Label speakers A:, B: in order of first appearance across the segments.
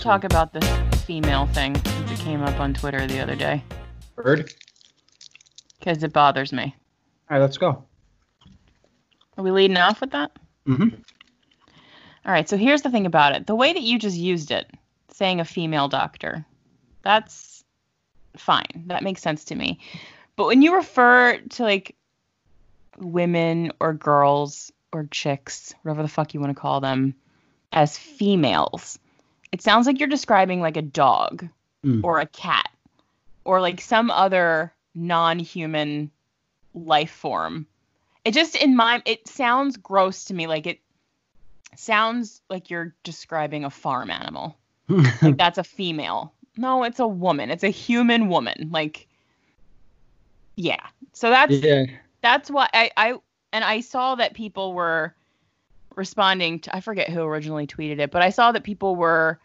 A: should talk about this female thing since it came up on Twitter the other day
B: Bird.
A: because it bothers me.
B: All right, let's go.
A: Are we leading off with that?
B: Mm-hmm.
A: All right, so here's the thing about it. The way that you just used it, saying a female doctor, that's fine. That makes sense to me. But when you refer to like women or girls or chicks, whatever the fuck you want to call them, as females, it sounds like you're describing like a dog
B: Mm.
A: or a cat or like some other non-human life form. It just in my it sounds gross to me like it sounds like you're describing a farm animal. Like that's a female. No, it's a woman. It's a human woman. Like yeah. So that's
B: yeah.
A: that's why I, I and I saw that people were responding to I forget who originally tweeted it, but I saw that people were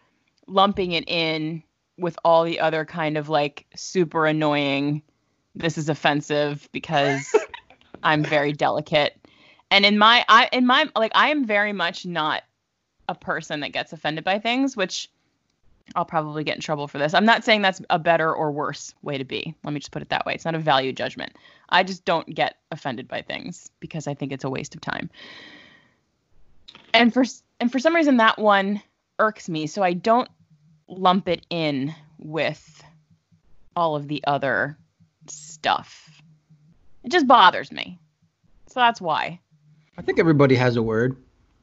A: lumping it in with all the other kind of like super annoying this is offensive because I'm very delicate. And in my I in my like I am very much not a person that gets offended by things, which I'll probably get in trouble for this. I'm not saying that's a better or worse way to be. Let me just put it that way. It's not a value judgment. I just don't get offended by things because I think it's a waste of time. And for and for some reason that one irks me, so I don't lump it in with all of the other stuff. It just bothers me. So that's why.
B: I think everybody has a word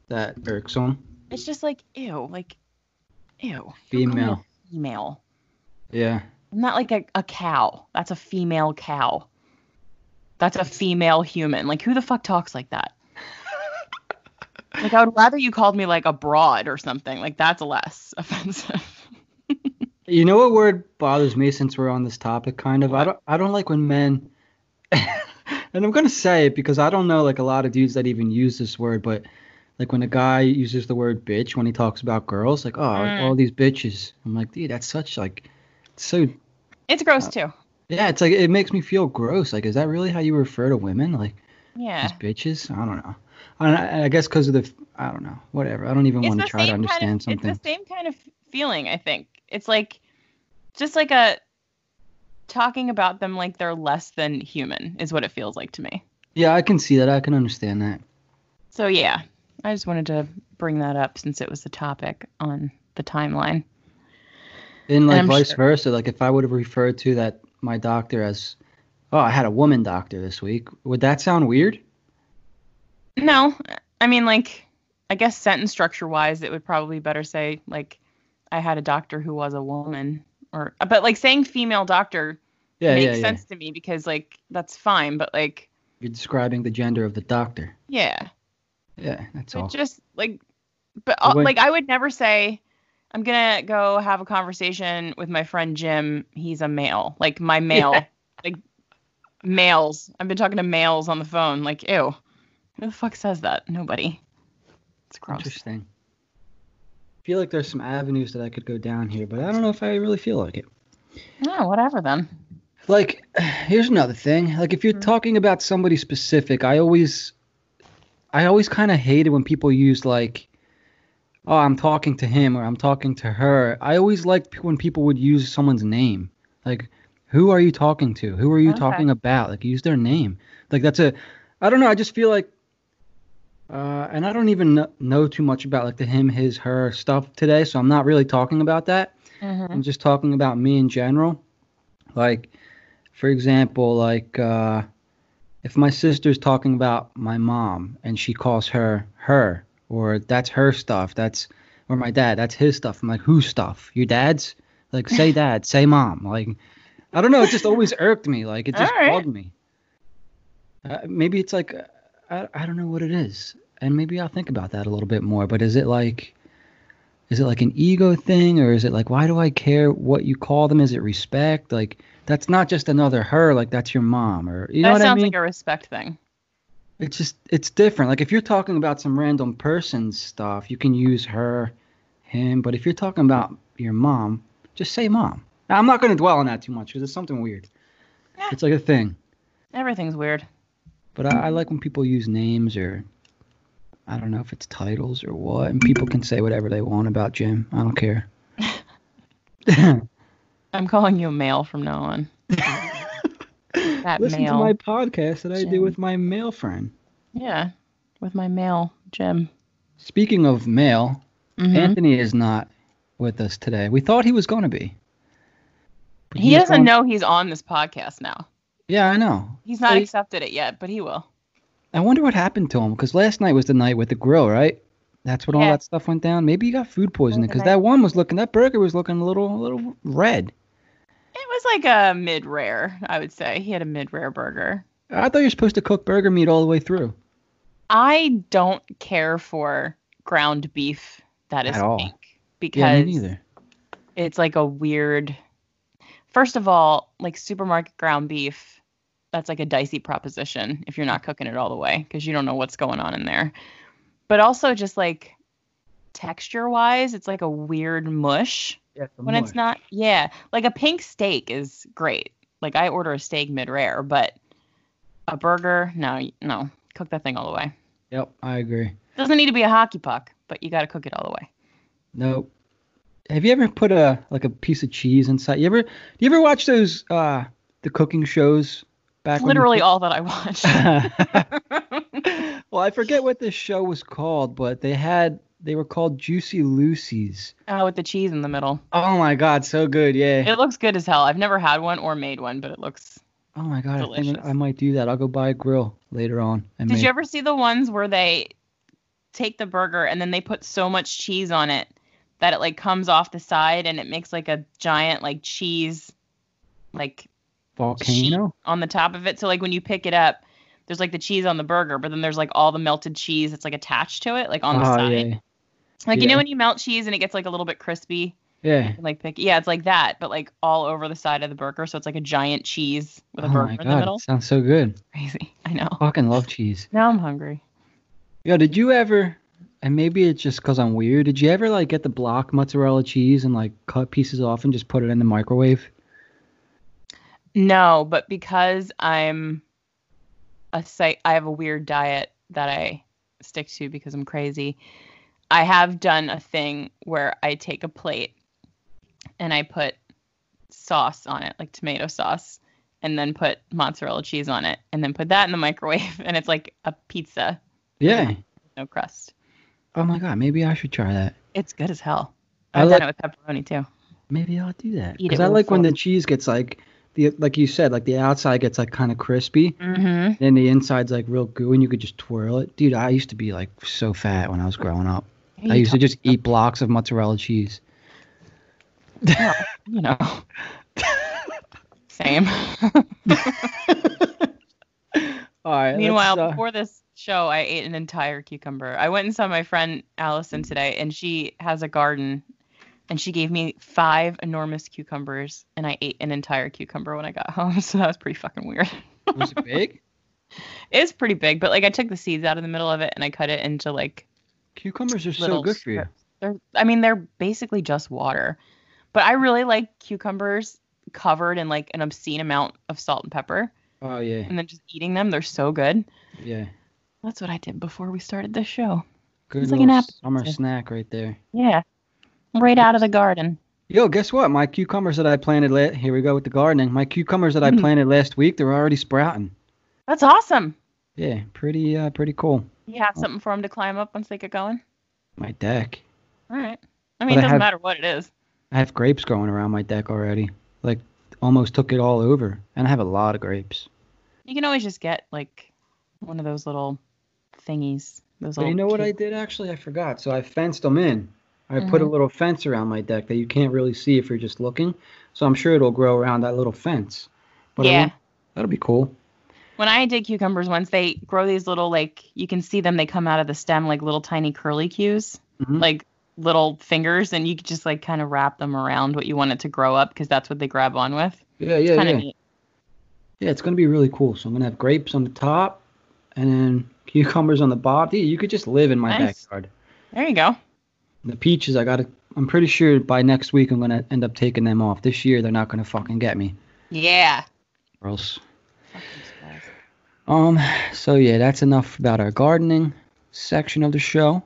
B: that irks them.
A: It's just like ew, like ew. Don't call me a
B: Female.
A: Female.
B: Yeah.
A: I'm not like a, a cow. That's a female cow. That's a female human. Like who the fuck talks like that? Like I would rather you called me like a broad or something. Like that's less offensive.
B: You know what word bothers me since we're on this topic kind of? I don't I don't like when men and I'm gonna say it because I don't know like a lot of dudes that even use this word, but like when a guy uses the word bitch when he talks about girls, like, oh
A: Mm.
B: all these bitches. I'm like, dude, that's such like so
A: It's gross too.
B: yeah, it's like it makes me feel gross. Like, is that really how you refer to women? Like
A: Yeah.
B: these bitches? I don't know. I, I guess because of the I don't know. Whatever. I don't even
A: It's
B: want to try to understand
A: kind of,
B: something.
A: It's the same kind of feeling, I think. It's like just like a talking about them like they're less than human is what it feels like to me.
B: Yeah, I can see that. I can understand that.
A: So yeah, I just wanted to bring that up since it was the topic on the timeline.
B: And like vice
A: sure-
B: versa, like if I would have referred to that my doctor as, oh, I had a woman doctor this week, would that sound weird?
A: No, I mean like I guess sentence structure wise, it would probably better say like I had a doctor who was a woman, or but like saying female doctor
B: Yeah,
A: makes
B: yeah, yeah.
A: sense to me because like that's fine, but like
B: You're describing the gender of the doctor.
A: yeah,
B: Yeah, that's
A: but
B: all.
A: just like but uh, like I would never say I'm gonna go have a conversation with my friend Jim. He's a male, like my male, like males. I've been talking to males on the phone. Like ew, who the fuck says that? Nobody. It's gross.
B: Interesting. I feel like there's some avenues that I could go down here, but I don't know if I really feel like it.
A: Yeah, whatever then.
B: Like, here's another thing. Like, if you're
A: Mhm.
B: talking about somebody specific, I always, I always kind of hate it when people use like, oh, I'm talking to him or I'm talking to her. I always liked when people would use someone's name. Like, who are you talking to? Who are you
A: Okay.
B: talking about? Like, use their name. Like, that's a, I don't know. I just feel like, uh, and I don't even kn- know too much about like the him, his, her stuff today, so I'm not really talking about that.
A: Mm-hmm.
B: I'm just talking about me in general. Like, for example, like uh, if my sister's talking about my mom and she calls her her, or that's her stuff, that's or my dad, that's his stuff. I'm like, whose stuff? Your dad's? Like, say dad, say mom. Like, I don't know. It just always irked me. Like, it just
A: right.
B: bugged me. Uh, maybe it's like, uh, I, I don't know what it is, and maybe I'll think about that a little bit more. But is it like? Is it like an ego thing, or is it like why do I care what you call them? Is it respect? Like that's not just another her, like that's your mom, or you know
A: that
B: what I
A: sounds
B: mean?
A: like a respect thing.
B: it's just it's different. Like if you're talking about some random person's stuff, you can use her, him. But if you're talking about your mom, just say mom. Now, I'm not going to dwell on that too much because it's something weird.
A: Yeah.
B: It's like a thing.
A: Everything's weird.
B: But I, I like when people use names or I don't know if it's titles or what, and people can say whatever they want about Jim. I don't care.
A: I'm calling you a male from now on. That
B: Listen
A: male.
B: to my podcast that I do with my male friend.
A: Yeah, with my male Jim.
B: Speaking of male,
A: Mhm.
B: Anthony is not with us today. We thought he was going to be. But
A: He doesn't know he's on this podcast now.
B: Yeah, I know.
A: He's not
B: So he-
A: accepted it yet, but he will.
B: I wonder what happened to him because last night was the night with the grill, right? That's when all that stuff went down. Maybe he got food poisoning because that one was looking, that burger was looking a little, a little red.
A: It was like a mid rare, I would say. He had a mid rare burger.
B: I thought you were supposed to cook burger meat all the way through.
A: I don't care for ground beef that is pink
B: Yeah,
A: because
B: neither.
A: it's like a weird. First of all, like supermarket ground beef, that's like a dicey proposition if you're not cooking it all the way because you don't know what's going on in there. But also just like texture wise, it's like a weird mush
B: Yeah,
A: when it's not. Yeah, like a pink steak is great. Like I order a steak mid rare, but a burger, no, no, cook that thing all the way.
B: Yep, I agree.
A: Doesn't need to be a hockey puck, but you got to cook it all the way.
B: Nope. Have you ever put a like a piece of cheese inside? You ever? Do you ever watch those uh the cooking shows back?
A: It's
B: when
A: literally all that I watch.
B: well, I forget what this show was called, but they had they were called Juicy Lucy's.
A: oh, with the cheese in the middle.
B: Oh my god, so good, yeah.
A: It looks good as hell. I've never had one or made one, but it looks.
B: Oh my god, I think
A: delicious.
B: I might do that. I'll go buy a grill later on.
A: Did
B: make-
A: you ever see the ones where they take the burger and then they put so much cheese on it that it like comes off the side and it makes like a giant like cheese like
B: volcano?
A: on the top of it. So like when you pick it up, there's like the cheese on the burger, but then there's like all the melted cheese that's like attached to it, like on the
B: oh
A: side.
B: yeah,
A: Like you know when you melt cheese and it gets like a little bit crispy,
B: yeah.
A: Like pick yeah, it's like that, but like all over the side of the burger. So it's like a giant cheese with a
B: Oh
A: burger in the middle.
B: sounds so good.
A: Crazy. I know.
B: Fucking love cheese.
A: Now I'm hungry.
B: Yo, did you ever? And maybe it's just because I'm weird. Did you ever like get the block mozzarella cheese and like cut pieces off and just put it in the microwave?
A: No, but because I'm a site, I have a weird diet that I stick to because I'm crazy. I have done a thing where I take a plate and I put sauce on it, like tomato sauce, and then put mozzarella cheese on it, and then put that in the microwave, and it's like a pizza,
B: Yeah.
A: no crust.
B: Oh my god, maybe I should try that.
A: It's good as hell.
B: I
A: I've
B: like-
A: done it with pepperoni too.
B: Maybe I'll do that because I like when the cheese gets like the like you said like the outside gets like kind of crispy
A: Mm-hmm.
B: then the inside's like real gooey and you could just twirl it. Dude, I used to be like so fat when I was growing up. I used to just eat blocks of mozzarella cheese.
A: you know. Same.
B: All right.
A: Meanwhile,
B: uh,
A: before this show, I ate an entire cucumber. I went and saw my friend Allison today, and she has a garden, and she gave me five enormous cucumbers, and I ate an entire cucumber when I got home. So that was pretty fucking weird.
B: was it big?
A: It's pretty big, but like I took the seeds out of the middle of it and I cut it into like
B: Cucumbers are so good for you.
A: strips. They're, I mean, they're basically just water, but I really like cucumbers covered in like an obscene amount of salt and pepper,
B: Oh yeah,
A: and then just eating them. They're so good.
B: yeah.
A: That's what I did before we started this show.
B: Good
A: It's like an
B: summer snack right there.
A: Yeah, right out of the garden.
B: Yo, guess what? My cucumbers that I planted la- here we go with the gardening. My cucumbers that I
A: Mhm.
B: planted last week, they're already sprouting.
A: That's awesome.
B: Yeah, pretty uh pretty cool.
A: You have something for them to climb up once they get going.
B: My deck.
A: All right. I mean,
B: I
A: it doesn't
B: have-
A: matter what it is.
B: I have grapes growing around my deck already. Like almost took it all over. And I have a lot of grapes.
A: You can always just get like one of those little thingies. Those
B: But you know what I did actually? I forgot. So I fenced them in. I put a
A: Mhm.
B: little fence around my deck that you can't really see if you're just looking. So I'm sure it'll grow around that little fence. But
A: Yeah.
B: won't- that'll be cool.
A: When I did cucumbers once, they grow these little like you can see them. They come out of the stem like little tiny curly cues,
B: Mhm.
A: like little fingers, and you could just like kind of wrap them around what you want it to grow up because that's what they grab on with.
B: Yeah,
A: It's
B: yeah,
A: kind
B: yeah.
A: neat.
B: Yeah, it's gonna be really cool. So I'm gonna have grapes on the top, and then cucumbers on the bottom. Yeah, you could just live in my
A: Nice.
B: backyard.
A: There you go.
B: The peaches, I gotta. I'm pretty sure by next week I'm gonna end up taking them off. This year they're not gonna fucking get me.
A: Yeah.
B: Or else. Um. So yeah, that's enough about our gardening section of the show.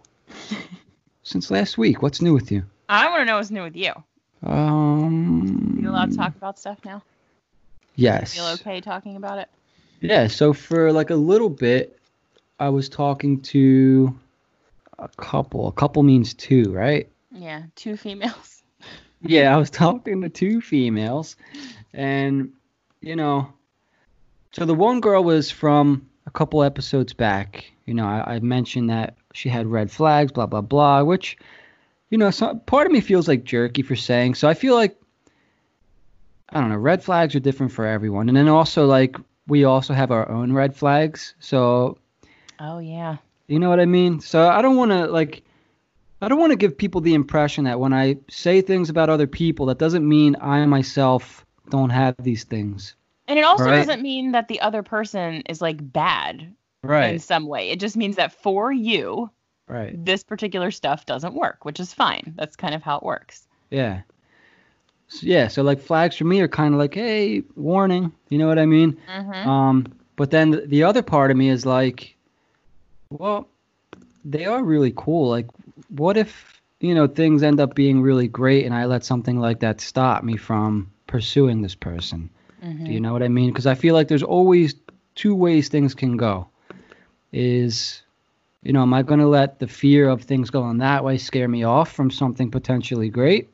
B: Since last week, what's new with you?
A: I want to know what's new with you.
B: Um.
A: You allowed to talk about stuff now?
B: Yes.
A: You feel okay talking about it?
B: Yeah. So for like a little bit, I was talking to a couple. A couple means two, right?
A: Yeah, two females.
B: Yeah, I was talking to two females, and you know, so the one girl was from a couple episodes back. You know, I, I mentioned that she had red flags, blah blah blah, which, you know, so part of me feels like jerky for saying. So I feel like, I don't know, red flags are different for everyone, and then also like we also have our own red flags. So
A: Oh yeah.
B: You know what I mean? So I don't want to like I don't want to give people the impression that when I say things about other people that doesn't mean I myself don't have these things.
A: And it also
B: Right.
A: doesn't mean that the other person is like bad in some way. It just means that for you,
B: Right.
A: this particular stuff doesn't work, which is fine. That's kind of how it works.
B: Yeah. So, yeah, so like flags for me are kind of like, "Hey, warning." You know what I mean?
A: Mm-hmm.
B: Um but then the other part of me is like well, they are really cool. Like what if, you know, things end up being really great and I let something like that stop me from pursuing this person? Do you know what I mean? Because I feel like there's always two ways things can go. Is, you know, am I going to let the fear of things going that way scare me off from something potentially great?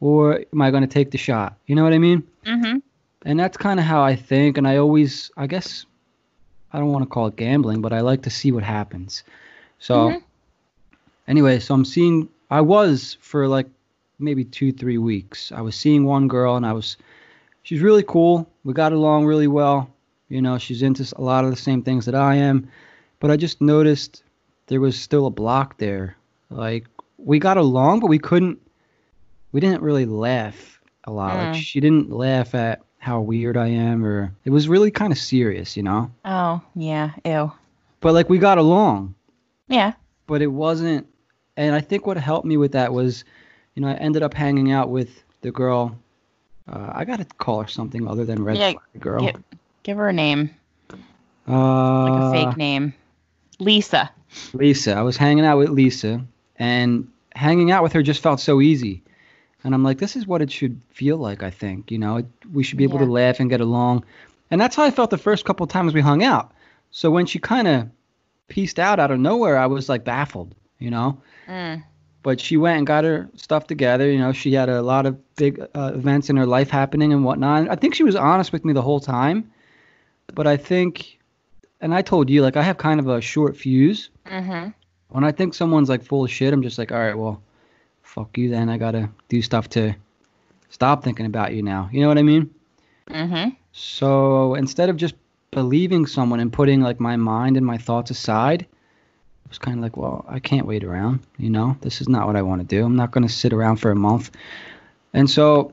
B: Or am I going to take the shot? You know what I mean?
A: Mm-hmm.
B: And that's kind of how I think. And I always, I guess, I don't want to call it gambling, but I like to see what happens. So,
A: Mhm.
B: anyway, so I'm seeing, I was for like maybe two, three weeks. I was seeing one girl and I was, she's really cool. We got along really well. You know, she's into a lot of the same things that I am. But I just noticed there was still a block there. Like, we got along, but we couldn't, we didn't really laugh a lot. Like,
A: Mm.
B: she didn't laugh at how weird I am, or it was really kind of serious, you know?
A: Oh yeah. Ew.
B: But like, we got along
A: Yeah.
B: but it wasn't and i think what helped me with that was you know i ended up hanging out with the girl uh, i gotta call her something other than red
A: Yeah,
B: flag girl
A: Give, give her a name,
B: uh,
A: like a fake name. Lisa.
B: lisa i was hanging out with lisa and hanging out with her just felt so easy and i'm like this is what it should feel like i think you know it, we should be able
A: Yeah.
B: to laugh and get along and that's how i felt the first couple times we hung out so when she kind of pieced out out of nowhere i was like baffled you know
A: Mm.
B: but she went and got her stuff together. You know, she had a lot of big uh, events in her life happening and whatnot. I think she was honest with me the whole time. But I think, and I told you, like, I have kind of a short fuse.
A: Mm-hmm.
B: When I think someone's like full of shit, I'm just like, all right, well, fuck you then. I got to do stuff to stop thinking about you now. You know what I mean?
A: Mm-hmm.
B: So instead of just believing someone and putting like my mind and my thoughts aside, it was kind of like, well, I can't wait around. You know, this is not what I want to do. I'm not going to sit around for a month. And so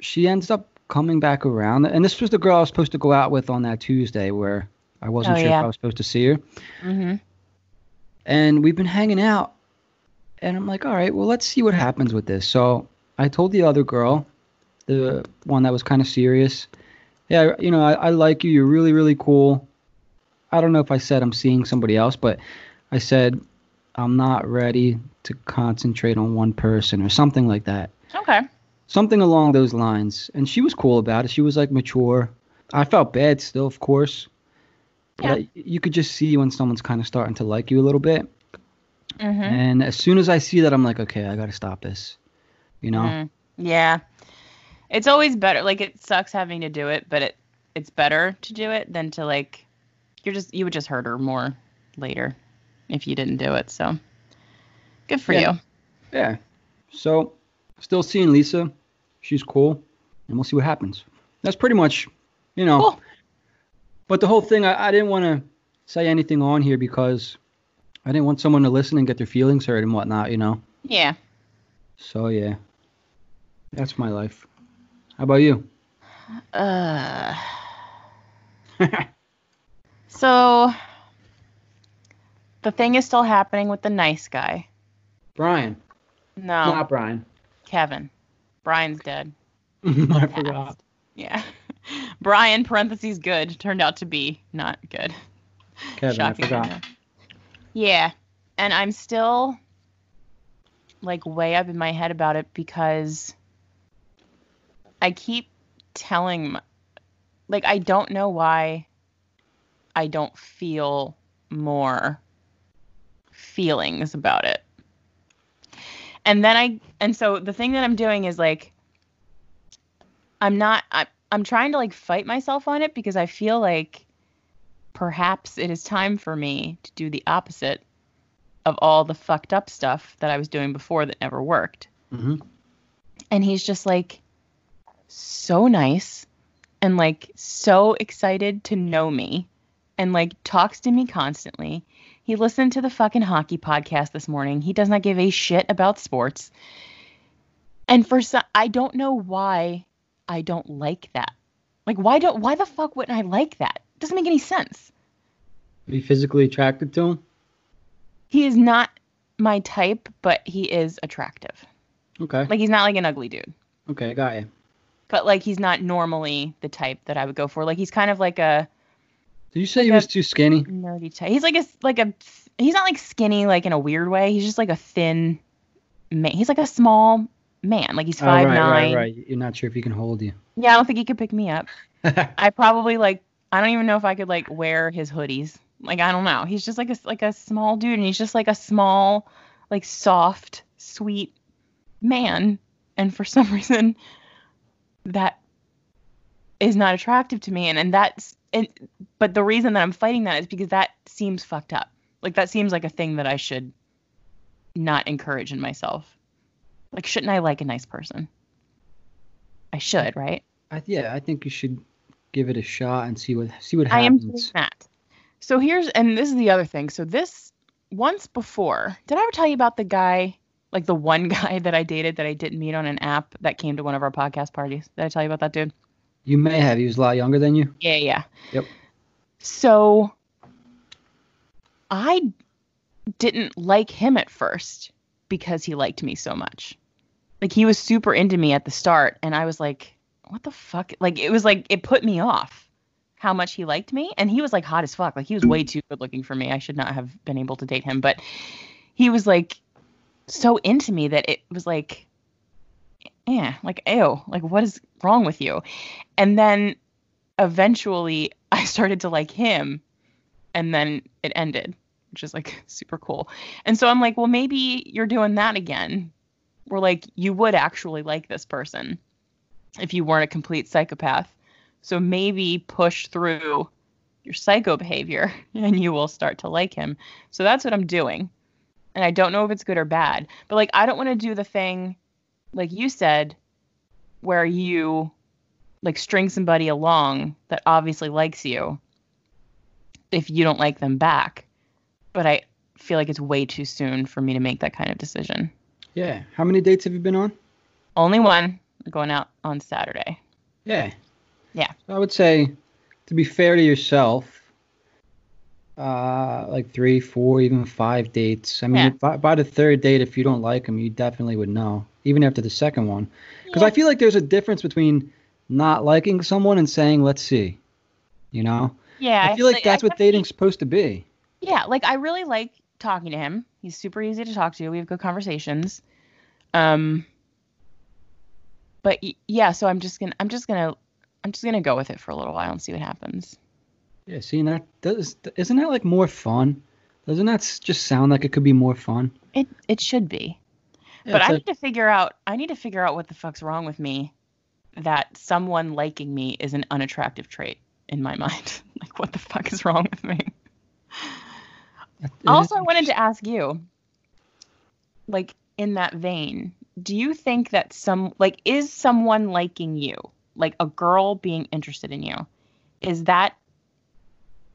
B: she ends up coming back around. And this was the girl I was supposed to go out with on that Tuesday where I wasn't
A: Oh,
B: sure
A: yeah.
B: if I was supposed to see her.
A: Mm-hmm.
B: And we've been hanging out. And I'm like, all right, well, let's see what happens with this. So I told the other girl, the one that was kind of serious, yeah, you know, I, I like you. You're really, really cool. I don't know if I said I'm seeing somebody else, but I said I'm not ready to concentrate on one person or something like that.
A: Okay.
B: Something along those lines. And she was cool about it. She was like mature. I felt bad still, of course. But
A: Yeah.
B: I- you could just see when someone's kind of starting to like you a little bit.
A: Mm-hmm.
B: And as soon as I see that, I'm like, okay, I got to stop this. You know?
A: Mm. Yeah. It's always better. Like it sucks having to do it, but it it's better to do it than to like you're just you would just hurt her more later if you didn't do it. So good for
B: Yeah.
A: you.
B: Yeah. So, still seeing Lisa. She's cool. And we'll see what happens. That's pretty much, you know.
A: Cool.
B: But the whole thing, I, I didn't want to say anything on here because I didn't want someone to listen and get their feelings hurt and whatnot, you know.
A: Yeah.
B: So, yeah. That's my life. How about you?
A: Uh so the thing is still happening with the nice guy.
B: Brian.
A: No,
B: Not Brian.
A: Kevin. Brian's dead.
B: I forgot.
A: Yeah. Brian parentheses good turned out to be not good.
B: Kevin, I forgot.
A: Yeah. And I'm still like way up in my head about it because I keep telling like I don't know why I don't feel more feelings about it. And then I and so the thing that I'm doing is like I'm not I, I'm trying to like fight myself on it because I feel like perhaps it is time for me to do the opposite of all the fucked up stuff that I was doing before that never worked.
B: hmm
A: And he's just like so nice and like so excited to know me and like talks to me constantly. He listened to the fucking hockey podcast this morning. He does not give a shit about sports. And for some, I don't know why I don't like that. Like why don't why the fuck wouldn't I like that? Doesn't make any sense.
B: Be physically attracted to him?
A: He is not my type, but he is attractive.
B: Okay.
A: Like he's not like an ugly dude.
B: okay, got you.
A: But like he's not normally the type that I would go for. Like he's kind of like a
B: Did you say he
A: Like
B: was too skinny?
A: nerdy type. He's like a like a he's not like skinny like in a weird way. He's just like a thin man. He's like a small man. Like he's
B: Oh,
A: five
B: right,
A: nine.
B: right, right. You're not sure if he can hold you.
A: Yeah, I don't think he could pick me up. I probably like I don't even know if I could like wear his hoodies. Like I don't know. He's just like a like a small dude and he's just like a small like soft, sweet man and for some reason that is not attractive to me and and that's and but the reason that I'm fighting that is because that seems fucked up. Like that seems like a thing that I should not encourage in myself. Like shouldn't I like a nice person? I should, right?
B: I, yeah, I think you should give it a shot and see what see what happens.
A: I am doing that. So here's and this is the other thing. So this once before, did I ever tell you about the guy, like the one guy that I dated that I didn't meet on an app that came to one of our podcast parties? Did I tell you about that dude?
B: You may have. He was a lot younger than you.
A: Yeah, yeah.
B: Yep.
A: So I didn't like him at first because he liked me so much. Like he was super into me at the start and I was like, what the fuck? Like it was like it put me off how much he liked me and he was like hot as fuck. Like he was way too good looking for me. I should not have been able to date him, but he was like so into me that it was like yeah, like ew, like what is wrong with you? And then eventually I started to like him and then it ended, which is like super cool. And so I'm like, well, maybe you're doing that again. Where like you would actually like this person if you weren't a complete psychopath. So maybe push through your psycho behavior and you will start to like him. So that's what I'm doing. And I don't know if it's good or bad. But like I don't want to do the thing like you said where you like string somebody along that obviously likes you if you don't like them back. But I feel like it's way too soon for me to make that kind of decision.
B: Yeah. How many dates have you been on?
A: Only one going out on Saturday.
B: Yeah.
A: Yeah.
B: I would say, to be fair to yourself, uh, like three, four, even five dates. I mean,
A: Yeah.
B: by, by the third date, if you don't like them, you definitely would know, even after the second one. Because I feel like there's a difference between not liking someone and saying, let's see. You know?
A: Yeah,
B: I feel like that's what
A: definitely-
B: dating's supposed to be.
A: Yeah, like I really like talking to him. He's super easy to talk to. We have good conversations. Um but yeah, so I'm just to I'm just to I'm just to go with it for a little while and see what happens.
B: Yeah, see, that does, isn't that like more fun? Doesn't that just sound like it could be more fun?
A: It it should be.
B: Yeah,
A: but I
B: like-
A: need to figure out I need to figure out what the fuck's wrong with me that someone liking me is an unattractive trait in my mind. like what the fuck is wrong with me? Also, I wanted to ask you, like in that vein, do you think that some like is someone liking you, like a girl being interested in you, is that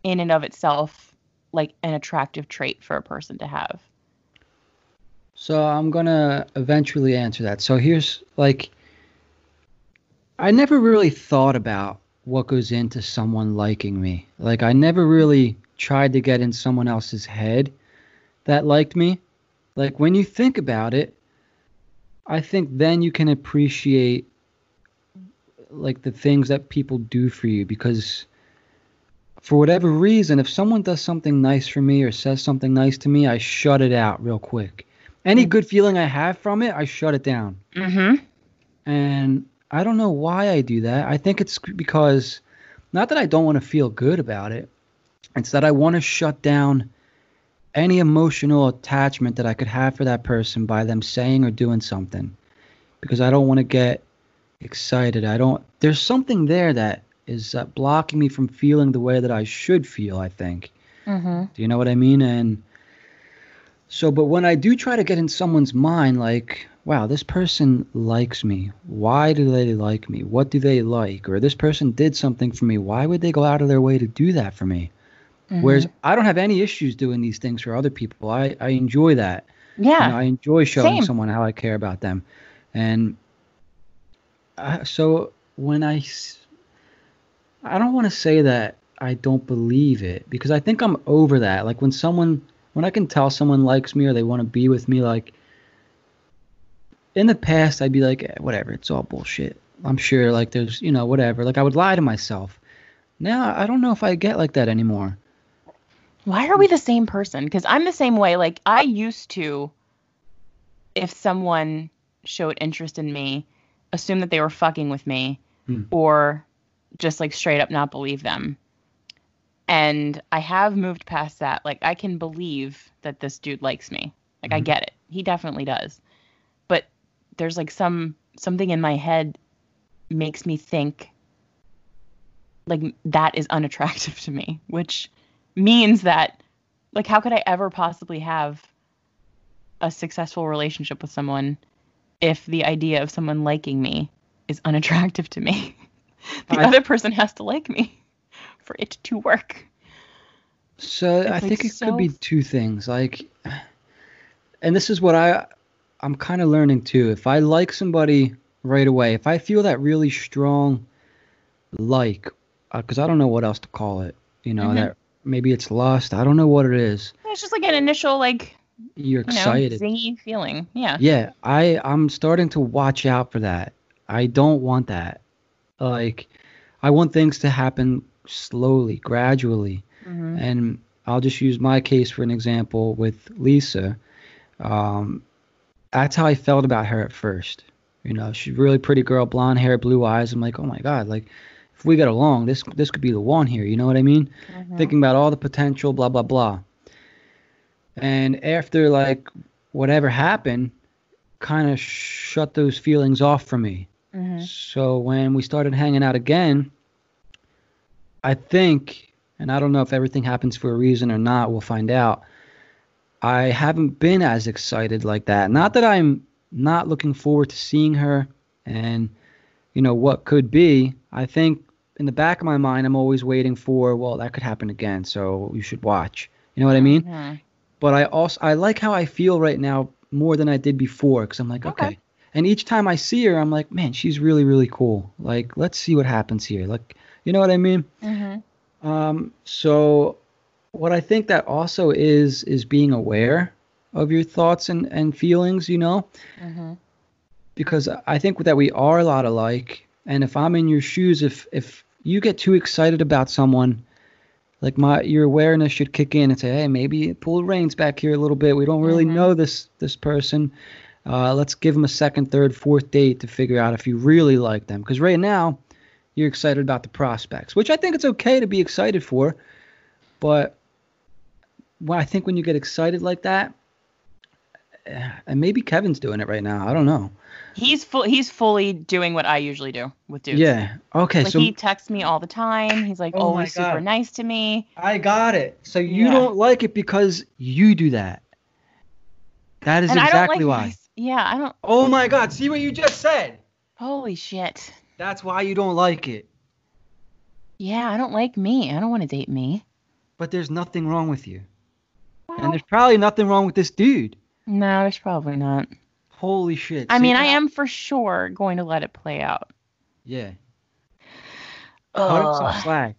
A: in and of itself like an attractive trait for a person to have?
B: So I'm gonna eventually answer that. So here's like, I never really thought about what goes into someone liking me. Like I never really tried to get in someone else's head that liked me. Like when you think about it, I think then you can appreciate like the things that people do for you because for whatever reason, if someone does something nice for me or says something nice to me, I shut it out real quick any
A: Mm.
B: good feeling I have from it, I shut it down.
A: Mm-hmm.
B: And I don't know why I do that. I think it's because not that I don't want to feel good about it. It's that I want to shut down any emotional attachment that I could have for that person by them saying or doing something. Because I don't want to get excited. I don't there's something there that is uh, blocking me from feeling the way that I should feel, I think.
A: Mm-hmm.
B: Do you know what I mean? And so, but when I do try to get in someone's mind, like, wow, this person likes me. Why do they like me? What do they like? Or this person did something for me. Why would they go out of their way to do that for me? Whereas I don't have any issues doing these things for other people. I, I enjoy that.
A: Yeah.
B: You know, I enjoy showing
A: Same.
B: someone how I care about them. And I, so when I, I don't want to say that I don't believe it because I think I'm over that. Like when someone, when I can tell someone likes me or they want to be with me, like in the past, I'd be like, eh, whatever, it's all bullshit. I'm sure, like there's, you know, whatever. Like I would lie to myself. Now I don't know if I get like that anymore.
A: Why are we the same person? Because I'm the same way. Like I used to, if someone showed interest in me, assume that they were fucking with me,
B: Hmm.
A: or just like straight up not believe them. And I have moved past that. Like I can believe that this dude likes me. Like I
B: Mhm.
A: get it. He definitely does. But there's like some something in my head makes me think like that is unattractive to me, which means that like how could I ever possibly have a successful relationship with someone if the idea of someone liking me is unattractive to me? the
B: I-
A: other person has to like me for it to work.
B: So I
A: like,
B: think it
A: so
B: could be two things. Like, and this is what I, I'm kind of learning too. If I like somebody right away, if I feel that really strong like, because I don't know what else to call it. You know
A: Mhm.
B: that maybe it's lust. I don't know what it is.
A: It's just like an initial like
B: You're
A: you know
B: excited.
A: zingy feeling. Yeah.
B: Yeah, I I'm starting to watch out for that. I don't want that. Like, I want things to happen slowly, gradually.
A: Mhm.
B: And I'll just use my case for an example with Lisa. Um, that's how I felt about her at first. You know, she's a really pretty girl, blonde hair, blue eyes. I'm like, oh my god, like if we get along, this this could be the one here. You know what I mean?
A: Mhm.
B: Thinking about all the potential, blah blah blah. And after like whatever happened, kind of shut those feelings off for me.
A: Mhm.
B: So when we started hanging out again, I think, and I don't know if everything happens for a reason or not, we'll find out. I haven't been as excited like that. Not that I'm not looking forward to seeing her and, you know, what could be. I think in the back of my mind, I'm always waiting for, well, that could happen again, so you should watch. You know what I mean?
A: Mhm.
B: but I also I like how I feel right now more than I did before because I'm like okay.
A: Okay.
B: and each time I see her I'm like man she's really really cool like let's see what happens here like you know what I mean
A: Mhm.
B: um so what I think that also is is being aware of your thoughts and and feelings you know
A: Mhm.
B: because I think that we are a lot alike. And if I'm in your shoes, if if you get too excited about someone, like my your awareness should kick in and say, hey, maybe pull the reins back here a little bit. We don't really
A: Mhm.
B: know this this person. Uh, let's give them a second, third, fourth date to figure out if you really like them. Because right now, you're excited about the prospects, which I think it's okay to be excited for. But well, I think when you get excited like that, and maybe Kevin's doing it right now. I don't know.
A: He's full. He's fully doing what I usually do with dudes.
B: Yeah. Okay.
A: Like
B: so
A: he texts me all the time. He's like
B: Oh
A: always super nice to me.
B: I got it. So you
A: Yeah.
B: don't like it because you do that. That is
A: and
B: exactly
A: I don't like
B: why.
A: my- yeah, I don't.
B: Oh my God! See what you just said.
A: Holy shit.
B: That's why you don't like it.
A: Yeah, I don't like me. I don't want to date me.
B: But there's nothing wrong with you,
A: Well,
B: and there's probably nothing wrong with this dude.
A: No, there's probably not.
B: Holy shit!
A: I
B: See
A: mean, I am for sure going to let it play out.
B: Yeah. Cut him some slack.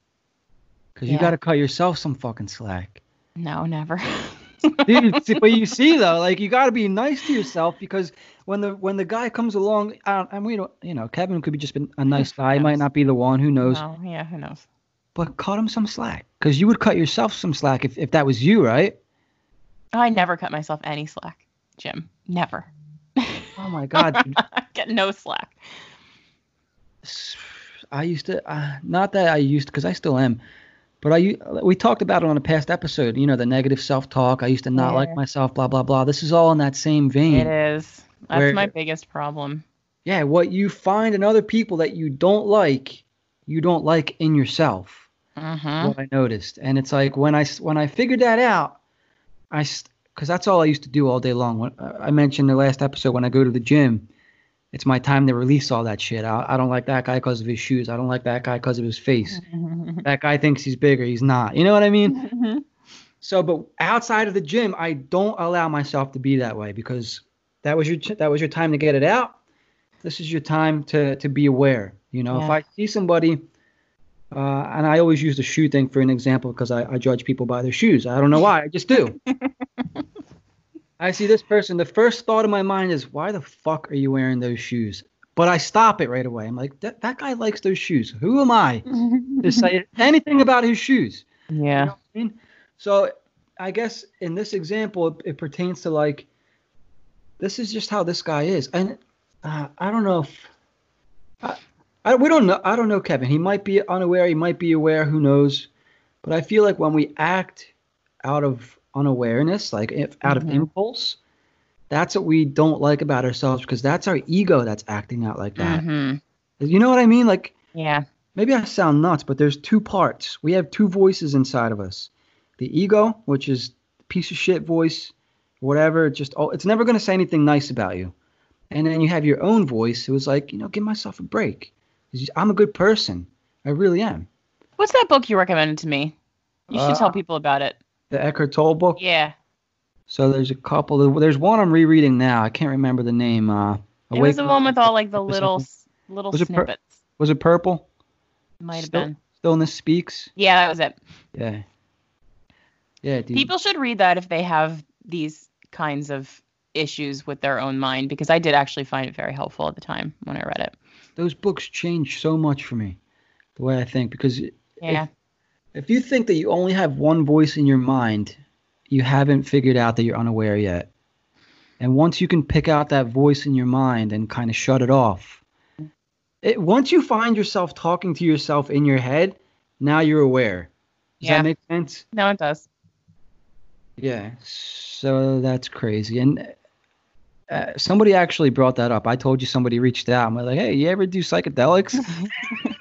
B: Cause you
A: Yeah.
B: gotta cut yourself some fucking slack.
A: No, never.
B: Dude, see- but you see though, like you got to be nice to yourself because when the when the guy comes along, I and we don't, you know, Kevin could be just been a nice guy, might not be the one, who knows?
A: No, yeah, who knows?
B: But cut him some slack because you would cut yourself some slack if if that was you, right?
A: I never cut myself any slack, Jim. Never.
B: Oh my God,
A: get no slack.
B: I used to, uh, not that I used, because I still am, but I we talked about it on a past episode. You know, the negative self-talk. I used to not like myself. Blah blah blah. This is all in that same vein.
A: It is. That's
B: Where-
A: my biggest problem.
B: Yeah, what you find in other people that you don't like, you don't like in yourself.
A: Mm-hmm.
B: What I noticed, and it's like when I when I figured that out, I because that's all I used to do all day long. When I mentioned the last episode, when I go to the gym, it's my time to release all that shit. I, I don't like that guy because of his shoes. I don't like that guy because of his face. that guy thinks he's bigger. He's not. You know what I mean? Mm-hmm. So, but outside of the gym, I don't allow myself to be that way because that was your that was your time to get it out. This is your time to to be aware. You know, if I see somebody, uh, and I always use the shoe thing for an example because I, I judge people by their shoes. I don't know why. I just do. I see this person. The first thought in my mind is, why the fuck are you wearing those shoes? But I stop it right away. I'm like, that, that guy likes those shoes. Who am I to say anything about his shoes?
A: yeah.
B: You know I mean? So I guess in this example, it, it pertains to like, this is just how this guy is, and uh, I don't know if I, I we don't know. I don't know Kevin. He might be unaware. He might be aware. Who knows? But I feel like when we act out of unawareness, like if out of
A: Mhm.
B: impulse, that's what we don't like about ourselves because that's our ego that's acting out like that.
A: hmm
B: You know what I mean? Like
A: Yeah.
B: maybe I sound nuts, but there's two parts. We have two voices inside of us. The ego, which is piece of shit voice, whatever, just oh, it's never going to say anything nice about you. And then you have your own voice. It was like, you know, give myself a break. I'm a good person. I really am.
A: What's that book you recommended to me? You should
B: Uh,
A: tell people about it.
B: The Eckhart Tolle book.
A: Yeah.
B: So there's a couple. Of, there's one I'm rereading now. I can't remember the name. Uh,
A: It was the one with all like the little little
B: Was it
A: snippets.
B: Was it purple?
A: Might have
B: Still-
A: been.
B: Stillness Speaks.
A: Yeah, that was it.
B: Yeah. Yeah, dude.
A: People should read that if they have these kinds of issues with their own mind because I did actually find it very helpful at the time when I read it.
B: Those books change so much for me, the way I think. Because
A: Yeah.
B: if you think that you only have one voice in your mind, you haven't figured out that you're unaware yet. And once you can pick out that voice in your mind and kind of shut it off, it, once you find yourself talking to yourself in your head, now you're aware. Does
A: Yeah.
B: that make sense?
A: No, it does.
B: Yeah. So that's crazy. And uh, somebody actually brought that up. I told you somebody reached out I'm like, "Hey, you ever do psychedelics?"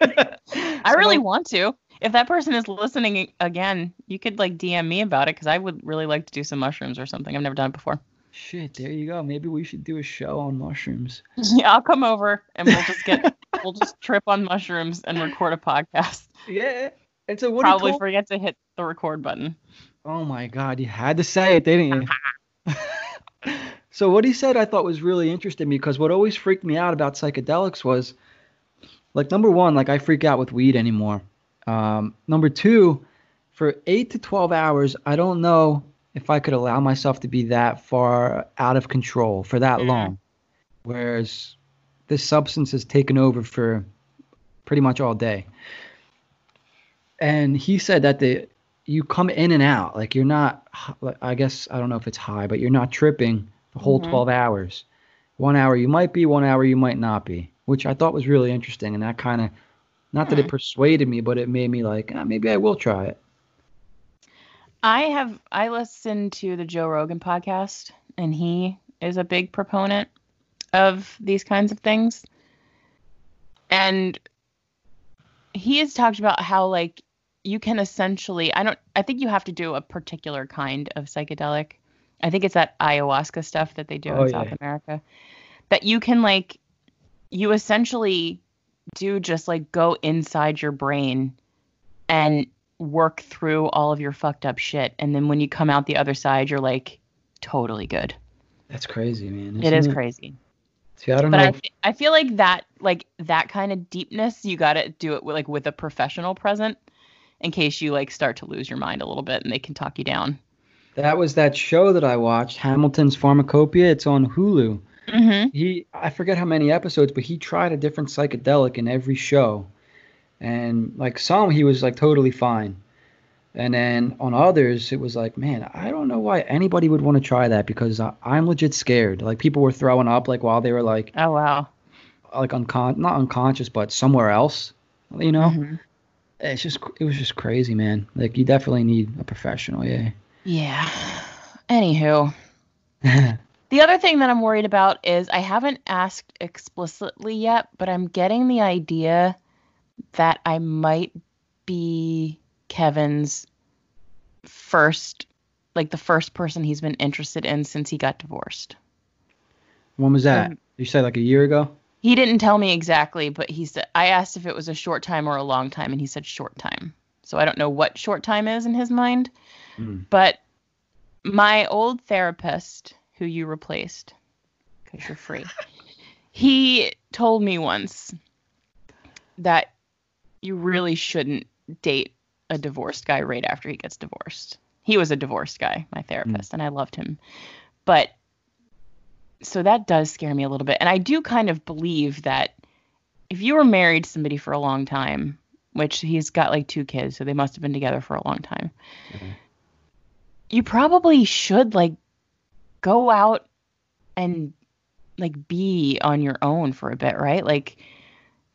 A: I really want to. If that person is listening again, you could like DM me about it because I would really like to do some mushrooms or something. I've never done it before.
B: Shit, there you go. Maybe we should do a show on mushrooms.
A: Yeah, I'll come over and we'll just get we'll just trip on mushrooms and record a podcast.
B: Yeah. And so what
A: Probably
B: told-
A: forget to hit the record button.
B: Oh my god, you had to say it, didn't you? So what he said I thought was really interesting because what always freaked me out about psychedelics was like number one, like I freak out with weed anymore. Um, number two, for eight to twelve hours, I don't know if I could allow myself to be that far out of control for that
A: Mhm.
B: long. Whereas this substance has taken over for pretty much all day. And he said that the you come in and out like you're not i guess i don't know if it's high but you're not tripping the whole
A: Mhm.
B: 12 hours one hour you might be one hour you might not be which i thought was really interesting and that kind of not that it
A: Hmm.
B: persuaded me but it made me like ah, maybe i will try it
A: I have I listen to the Joe Rogan podcast and he is a big proponent of these kinds of things. And he has talked about how like you can essentially I don't I think you have to do a particular kind of psychedelic. I think it's that ayahuasca stuff that they do
B: Oh,
A: in
B: yeah.
A: South America. That you can like you essentially do just like go inside your brain and work through all of your fucked up shit and then when you come out the other side you're like totally good
B: that's crazy man
A: it is
B: isn't
A: crazy
B: see i don't
A: but
B: know
A: I, feel like that like that kind of deepness you got to do it with, like with a professional present in case you like start to lose your mind a little bit and they can talk you down
B: that was that show that i watched hamilton's pharmacopoeia it's on hulu
A: mm-hmm.
B: he i forget how many episodes but he tried a different psychedelic in every show and like some he was like totally fine and then on others it was like man i don't know why anybody would want to try that because I, i'm legit scared like people were throwing up like while they were like
A: oh wow
B: like uncon not unconscious, but somewhere else. You know,
A: Mhm.
B: it's just it was just crazy, man. Like you definitely need a professional. Yeah.
A: Yeah. Anywho, the other thing that I'm worried about is I haven't asked explicitly yet, but I'm getting the idea that I might be Kevin's first, like the first person he's been interested in since he got divorced.
B: when was that?
A: Um,
B: you said like a year ago.
A: He didn't tell me exactly, but he said I asked if it was a short time or a long time, and he said short time. So I don't know what short time is in his mind,
B: Mm.
A: but my old therapist, who you replaced, because you're free, he told me once that you really shouldn't date a divorced guy right after he gets divorced. He was a divorced guy, my therapist, and I loved him. But so that does scare me a little bit. And I do kind of believe that if you were married to somebody for a long time, which he's got like two kids, so they must have been together for a long time,
B: Mhm.
A: You probably should like go out and like be on your own for a bit, right? Like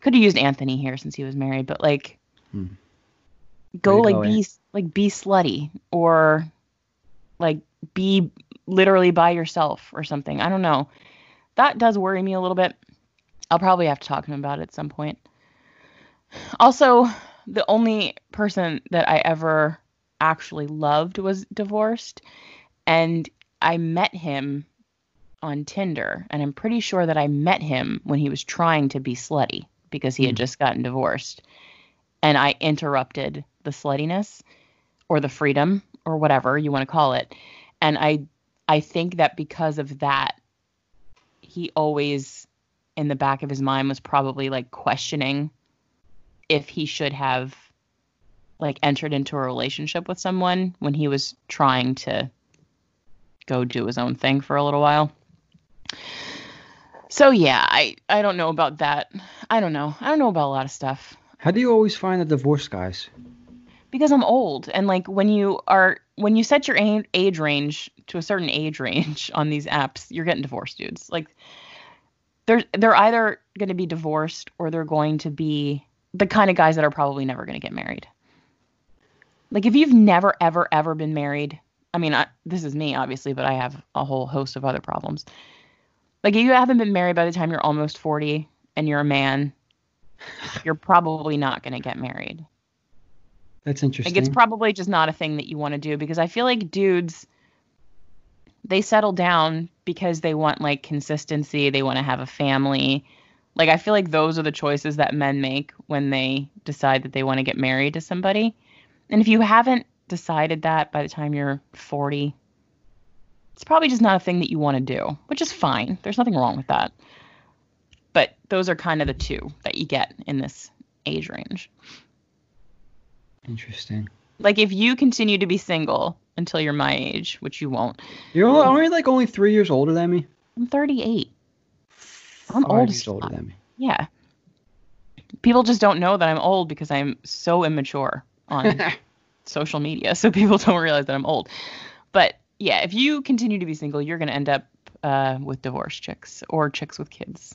A: could have used Anthony here since he was married, but like
B: Hmm.
A: go like
B: go,
A: be like be slutty or like be literally by yourself or something. I don't know. That does worry me a little bit. I'll probably have to talk to him about it at some point. Also, the only person that I ever actually loved was divorced and I met him on Tinder and I'm pretty sure that I met him when he was trying to be slutty because he had
B: Hmm.
A: just gotten divorced and I interrupted the sluttiness or the freedom or whatever you want to call it. And I I think that because of that he always in the back of his mind was probably like questioning if he should have like entered into a relationship with someone when he was trying to go do his own thing for a little while. So yeah, I I don't know about that. I don't know. I don't know about a lot of stuff
B: How do you always find the divorced guys?
A: because I'm old and like when you are when you set your age range to a certain age range on these apps, you're getting divorced dudes. Like they're they're either going to be divorced or they're going to be the kind of guys that are probably never going to get married. Like if you've never ever ever been married, I mean, I, this is me obviously, but I have a whole host of other problems. Like if you haven't been married by the time you're almost 40 and you're a man, you're probably not going to get married.
B: That's interesting.
A: Like it's probably just not a thing that you want to do because I feel like dudes they settle down because they want like consistency, they want to have a family. Like I feel like those are the choices that men make when they decide that they want to get married to somebody. And if you haven't decided that by the time you're 40, it's probably just not a thing that you want to do, which is fine. There's nothing wrong with that. But those are kind of the two that you get in this age range.
B: interesting.
A: Like if you continue to be single until you're my age, which you won't.
B: You're only, aren't you like only three years older than me?
A: I'm 38. I'm
B: Five
A: old
B: years older than me.
A: Yeah. People just don't know that I'm old because I'm so immature on social media. So people don't realize that I'm old. But yeah, if you continue to be single, you're going to end up uh, with divorced chicks or chicks with kids.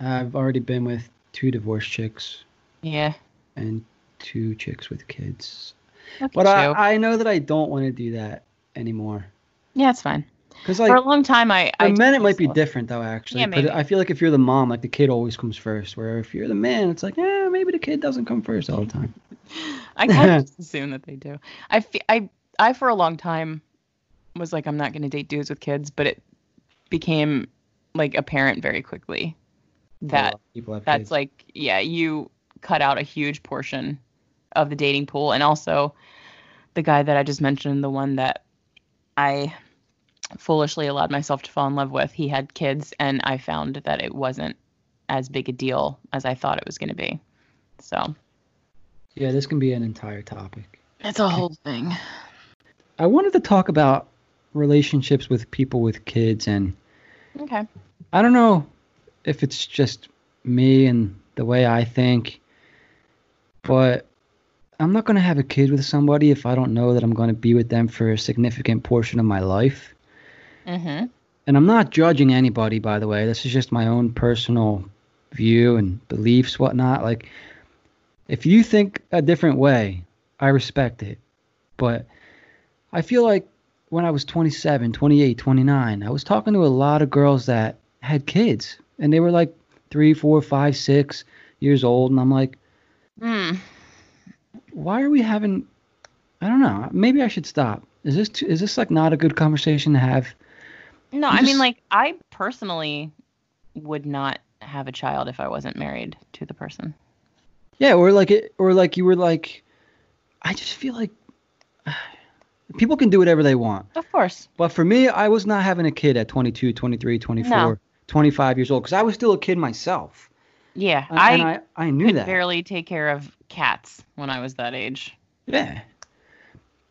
B: I've already been with two divorced chicks
A: Yeah.
B: and two chicks with kids.
A: Look
B: But. I, I know that I don't want to do that anymore.
A: yeah, it's fine.
B: Because like, For
A: a long time, I.
B: for
A: I
B: men, it might be different though. Actually,
A: Yeah,
B: but
A: maybe.
B: I feel like if you're the mom, like the kid always comes first. Where if you're the man, it's like, yeah, maybe the kid doesn't come first all the time.
A: I kind of just assume that they do. I, fe- I, I for a long time was like, I'm not going to date dudes with kids, but it became like apparent very quickly that
B: people have
A: that's
B: kids.
A: like, yeah, you cut out a huge portion of the dating pool. And also, the guy that I just mentioned, the one that I foolishly allowed myself to fall in love with, he had kids, and I found that it wasn't as big a deal as I thought it was going to be. So
B: yeah, this can be an entire topic.
A: it's a whole thing.
B: I wanted to talk about relationships with people with kids and
A: Okay.
B: I don't know if it's just me and the way I think, but I'm not going to have a kid with somebody if I don't know that I'm going to be with them for a significant portion of my life.
A: Mm-hmm.
B: And I'm not judging anybody, by the way. This is just my own personal view and beliefs, whatnot. Like, if you think a different way, I respect it. But I feel like when I was 27, 28, 29, I was talking to a lot of girls that had kids, and they were like three, four, five, six years old, and I'm like,
A: Hmm.
B: why are we having? I don't know. Maybe I should stop. Is this too, is this like not a good conversation to have?
A: No,
B: You
A: I mean, like, I personally would not have a child if I wasn't married to the person.
B: Yeah, or like it, or like you were like, I just feel like people can do whatever they want.
A: Of course.
B: But for me, I was not having a kid at 22, 23, 24,
A: No.
B: 25 years old because I was still a kid myself.
A: Yeah,
B: And
A: I,
B: and I, I knew
A: could
B: that.
A: barely take care of cats when I was that age.
B: Yeah.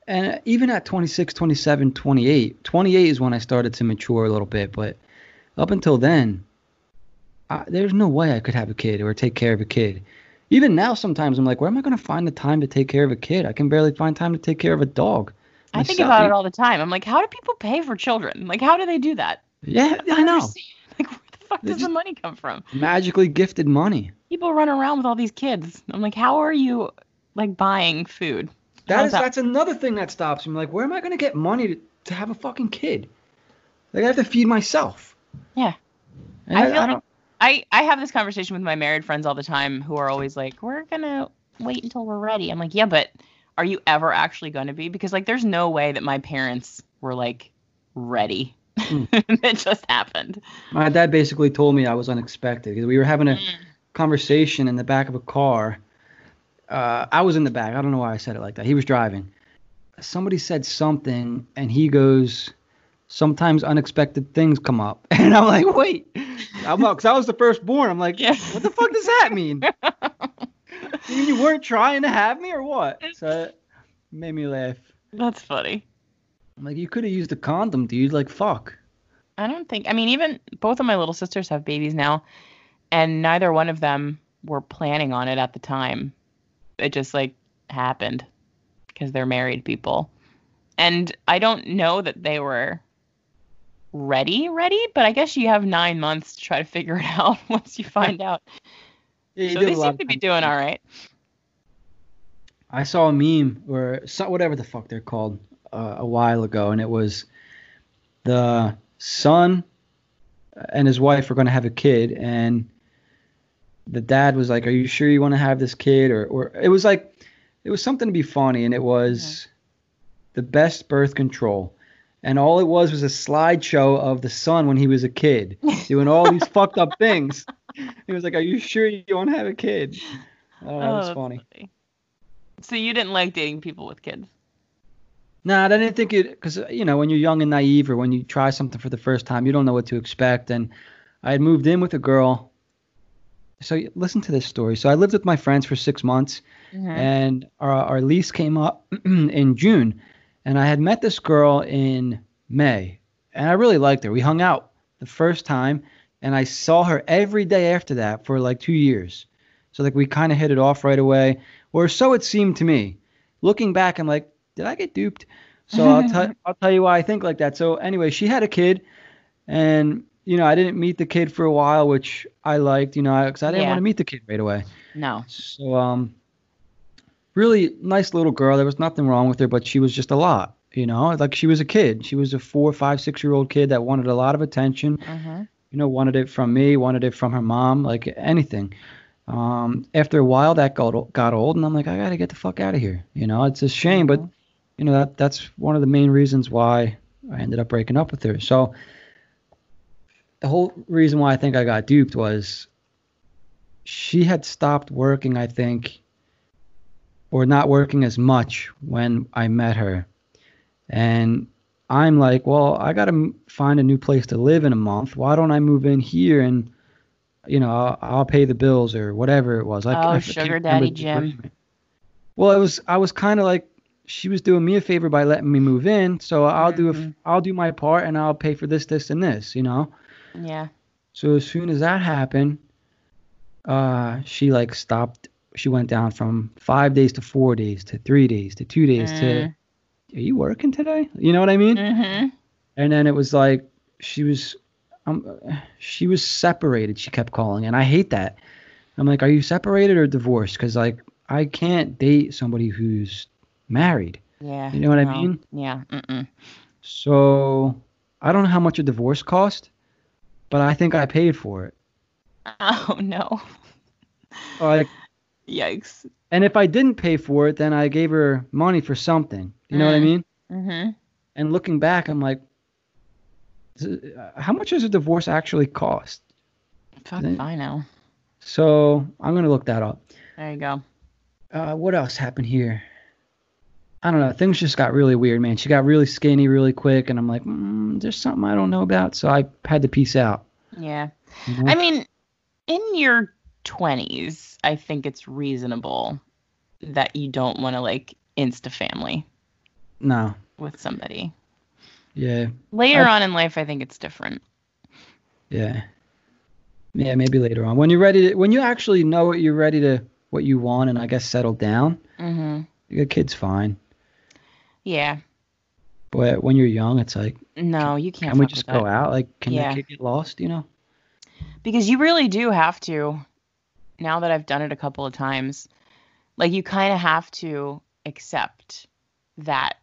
B: And even at 26, 27, 28, 28 is when I started to mature a little bit. But up until then, I, there's no way I could have a kid or take care of a kid. Even now, sometimes I'm like, where am I going to find the time to take care of a kid? I can barely find time to take care of a dog.
A: I think about it all the time. I'm like, how do people pay for children? Like, how do they do that?
B: Yeah, I
A: don't
B: know.
A: understand. Like, where the fuck
B: They
A: does the money come from?
B: Magically gifted money.
A: People run around with all these kids. I'm like, how are you like buying food?
B: That
A: How's
B: is that's another thing that stops me. Like, where am I going to get money to, to have a fucking kid? Like, I have to feed myself.
A: Yeah. I
B: I,
A: feel
B: I
A: like-. I I have this conversation with my married friends all the time who are always like, "We're gonna wait until we're ready." I'm like, "Yeah, but are you ever actually going to be?" Because like, there's no way that my parents were like ready.
B: Hmm.
A: it just happened.
B: My dad basically told me I was unexpected because we were having a
A: Mm.
B: conversation in the back of a car. Uh, I was in the back. I don't know why I said it like that. He was driving. Somebody said something, and he goes, "Sometimes unexpected things come up," and I'm like, "Wait." I'm because I was the firstborn. I'm like,
A: Yeah.
B: "What the fuck does that mean?" you mean you weren't trying to have me or what? So it made me laugh.
A: That's funny.
B: I'm like, you could have used a condom, dude. Like, fuck.
A: I don't think. I mean, even both of my little sisters have babies now, and neither one of them were planning on it at the time. It just like happened because they're married people, and I don't know that they were ready, ready. But I guess you have nine months to try to figure it out once you find out.
B: Yeah,
A: so they seem to be doing all right.
B: I saw a meme or so, whatever the fuck they're called uh, a while ago, and it was the son and his wife are going to have a kid, and the dad was like, "Are you sure you want to have this kid?" Or, or it was like, it was something to be funny, and it was the best birth control, and all it was was a slideshow of the son when he was a kid doing all these fucked up things. He was like, "Are you sure you don't have a kid?" Oh, that was
A: that's
B: funny.
A: So you didn't like dating people with kids?
B: Nah, I didn't think it because you know when you're young and naive or when you try something for the first time, you don't know what to expect. And I had moved in with a girl. So listen to this story. So I lived with my friends for six months,
A: Mhm.
B: and our our lease came up in June, and I had met this girl in May, and I really liked her. We hung out the first time, and I saw her every day after that for like two years. So like we kind of hit it off right away, or so it seemed to me. Looking back, I'm like, did I get duped? So I'll tell I'll tell you why I think like that. So anyway, she had a kid, and you know I didn't meet the kid for a while, which I liked, you know, because I didn't
A: Yeah.
B: want to meet the kid right away.
A: No.
B: So um, really nice little girl. There was nothing wrong with her, but she was just a lot. You know, like she was a kid. She was a four, five, six year old kid that wanted a lot of attention.
A: hmm
B: You know, wanted it from me, wanted it from her mom, like anything. Um, after a while, that got got old, and I'm like, I gotta get the fuck out of here. You know, it's a shame, but you know that that's one of the main reasons why I ended up breaking up with her. So the whole reason why I think I got duped was she had stopped working, I think, or not working as much when I met her. And I'm like, well, I got to find a new place to live in a month. Why don't I move in here and, you know, I'll, I'll pay the bills or whatever it was. I,
A: Oh,
B: I can't
A: sugar daddy Jim.
B: Well, it was. I was kind of like she was doing me a favor by letting me move in, so I'll do a,
A: Mhm.
B: I'll do my part and I'll pay for this, this, and this. You know.
A: Yeah.
B: So as soon as that happened, uh, she like stopped. She went down from five days to four days to three days to two days to.
A: Mm.
B: Are you working today? You know what I mean?
A: hmm
B: And then it was like she was. Um, she was separated. She kept calling, and I hate that. I'm like, are you separated or divorced? Because like I can't date somebody who's married.
A: Yeah.
B: You know what I mean?
A: Yeah. Mm-mm.
B: So I don't know how much a divorce cost, but I think I paid for it.
A: Oh no.
B: Like,
A: Yikes.
B: and if I didn't pay for it, then I gave her money for something. You know what I
A: Mm.
B: mean?
A: Mm-hmm.
B: And looking back, I'm like, how much does a divorce actually cost?
A: Fuck I know.
B: So I'm gonna look that up.
A: There you go.
B: Uh, what else happened here? I don't know. Things just got really weird, man. She got really skinny really quick, and I'm like, mm, there's something I don't know about. So I had to peace out.
A: Yeah.
B: you know?
A: I mean, in your 20s, I think it's reasonable that you don't want to like insta family
B: no,
A: with somebody.
B: yeah,
A: Later
B: I-
A: on in life, I think it's different.
B: yeah, yeah. Maybe later on, when you're ready to, when you actually know what you're ready to, what you want, and I guess settle down.
A: Mm-hmm.
B: Your kid's fine,
A: Yeah.
B: but when you're young, it's like,
A: No, you can't.
B: can we just go
A: that.
B: out? Like, can
A: Yeah.
B: kid get lost? You know?
A: because you really do have to now that i've done it a couple of times like you kind of have to accept that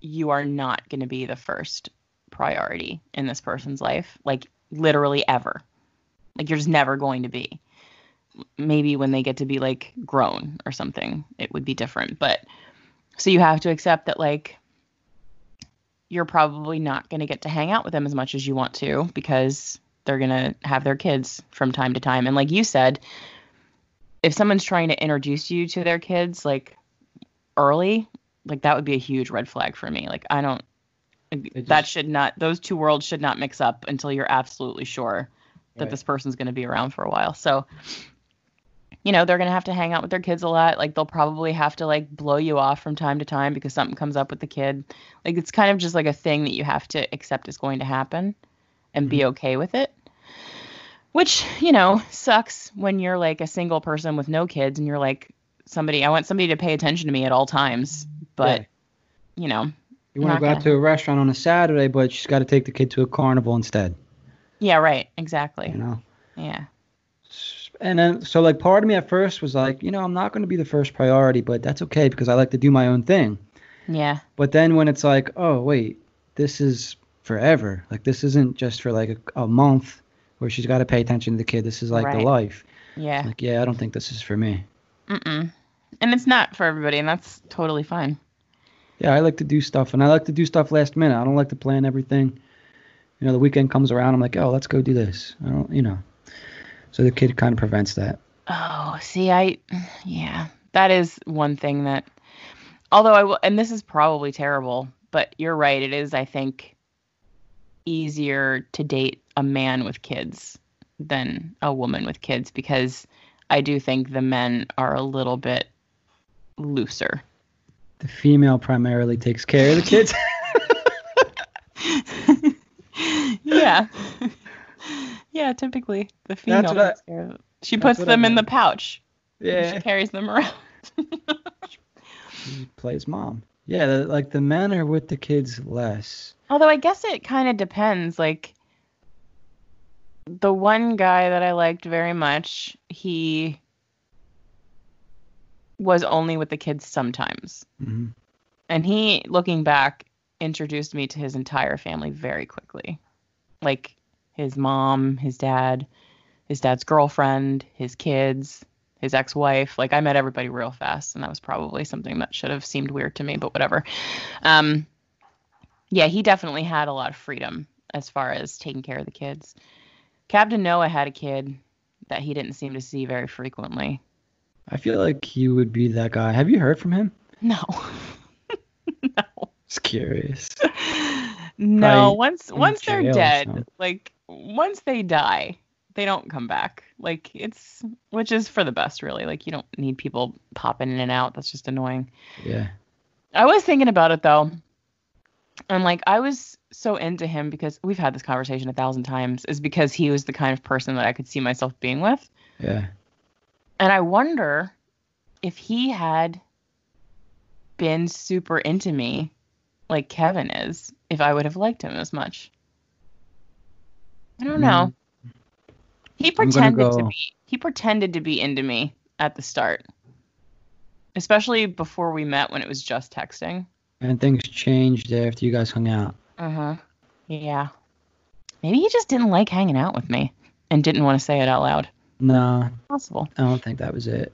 A: you are not going to be the first priority in this person's life like literally ever. Like you're just never going to be. Maybe when they get to be like grown or something it would be different but so you have to accept that like you're probably not going to get to hang out with them as much as you want to because they're going to have their kids from time to time. And like you said, if someone's trying to introduce you to their kids like early, like that would be a huge red flag for me. Like I don't
B: It
A: that should not those two worlds should not mix up until you're absolutely sure that
B: Right.
A: this person's going to be around for a while. So you know, they're going to have to hang out with their kids a lot. Like they'll probably have to like blow you off from time to time because something comes up with the kid. Like it's kind of just like a thing that you have to accept is going to happen and be mm-hmm. okay with it. Which, you know, sucks when you're like a single person with no kids and you're like somebody I want somebody to pay attention to me at all times. But,
B: Yeah.
A: you know,
B: You want to go out to a restaurant on a Saturday, but she's got to take the kid to a carnival instead.
A: yeah, right, exactly.
B: You know.
A: Yeah.
B: And then, so like, part of me at first was like, you know, I'm not going to be the first priority, but that's okay because I like to do my own thing.
A: Yeah.
B: But then when it's like, oh wait, this is forever. Like this isn't just for like a, a month where she's got to pay attention to the kid. This is like
A: Right.
B: the life.
A: Yeah.
B: Like, yeah, I don't think this is for me.
A: Mm-mm. And it's not for everybody, and that's totally fine.
B: Yeah, I like to do stuff, and I like to do stuff last minute. I don't like to plan everything. You know, the weekend comes around, I'm like, oh, let's go do this. I don't, you know. So the kid kind of prevents that.
A: Oh, see, I, yeah, that is one thing that, although I will, and this is probably terrible, but you're right. It is, I think, easier to date a man with kids than a woman with kids because I do think the men are a little bit looser.
B: The female primarily takes care of the kids.
A: yeah. yeah, typically the female
B: That's what I-
A: takes care of it. She puts
B: what I
A: them in the pouch.
B: yeah.
A: She carries them around.
B: He plays mom. Yeah, the, like the men are with the kids less.
A: Although I guess it kind of depends. Like the one guy that I liked very much, he was only with the kids sometimes.
B: hmm
A: And he, looking back, introduced me to his entire family very quickly. Like his mom, his dad, his dad's girlfriend, his kids, his ex-wife. Like I met everybody real fast, and that was probably something that should have seemed weird to me, but whatever. Um, yeah, he definitely had a lot of freedom as far as taking care of the kids. Captain Noah had a kid that he didn't seem to see very frequently.
B: I feel like he would be that guy. Have you heard from him?
A: No. no.
B: Just curious.
A: No,
B: Probably
A: once once they're dead, like once they die, they don't come back. Like it's which is for the best really. Like you don't need people popping in and out. That's just annoying.
B: Yeah.
A: I was thinking about it though. And like I was so into him because we've had this conversation a thousand times is because he was the kind of person that I could see myself being with.
B: Yeah.
A: And I wonder if he had been super into me like Kevin is, if I would have liked him as much. I don't mm-hmm. know. He pretended to be he pretended to be into me at the start. Especially before we met when it was just texting.
B: And things changed after you guys hung out.
A: Uh-huh. Yeah. Maybe he just didn't like hanging out with me and didn't want to say it out loud.
B: No,
A: Possible.
B: I don't think that was it.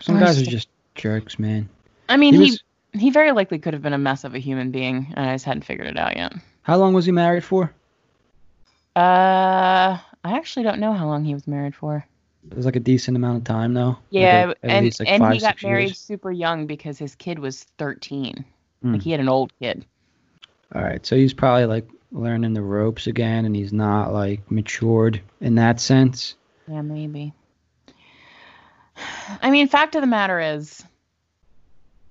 B: Some guys are
A: just-
B: just jerks, man.
A: I mean,
B: He
A: he
B: was-
A: he very likely could have been a mess of a human being and I just hadn't figured it out yet.
B: How long was he married for?
A: Uh, I actually don't know how long he was married for.
B: It was like a decent amount of time, though.
A: Yeah,
B: at- at
A: and
B: like,
A: and
B: five,
A: he got married
B: years.
A: super young because his kid was 13.
B: Hmm.
A: Like he had an old kid.
B: All right, so he's probably like learning the ropes again, and he's not like matured in that sense.
A: Yeah, maybe. I mean, fact of the matter is,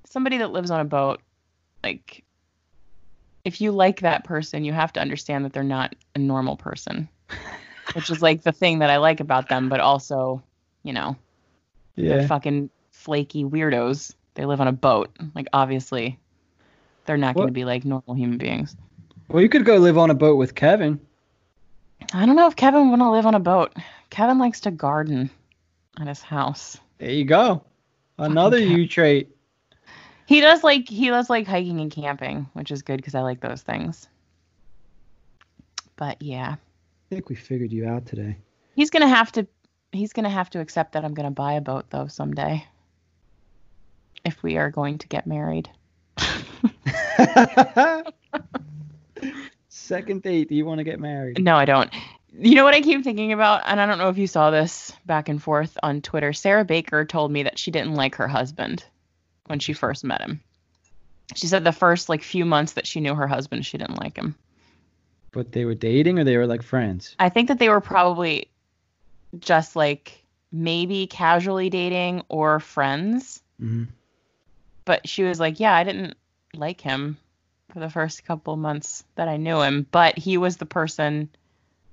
A: somebody that lives on a boat, like, if you like that person, you have to understand that they're not a normal person, which is like the thing that I like about them, but also, you know, they're fucking flaky weirdos. They live on a boat. Like, obviously, they're not going to be like normal human beings.
B: Well, you could go live on a boat with Kevin.
A: I don't know if Kevin would want to live on a boat. Kevin likes to garden at his house.
B: There you go. Another you trait.
A: He does like he does like hiking and camping, which is good because I like those things. But yeah,
B: think we figured you out today.
A: he's gonna have to he's gonna have to accept that I'm gonna buy a boat though someday. If we are going to get married.
B: Second date. Do you want to get married?
A: No, I don't. You know what I keep thinking about, and I don't know if you saw this back and forth on Twitter. Sarah Baker told me that she didn't like her husband when she first met him. She said the first like few months that she knew her husband, she didn't like him.
B: But they were dating, or they were like friends.
A: I think that they were probably just like maybe casually dating or friends.
B: hmm
A: But she was like, Yeah, I didn't like him for the first couple months that I knew him, but he was the person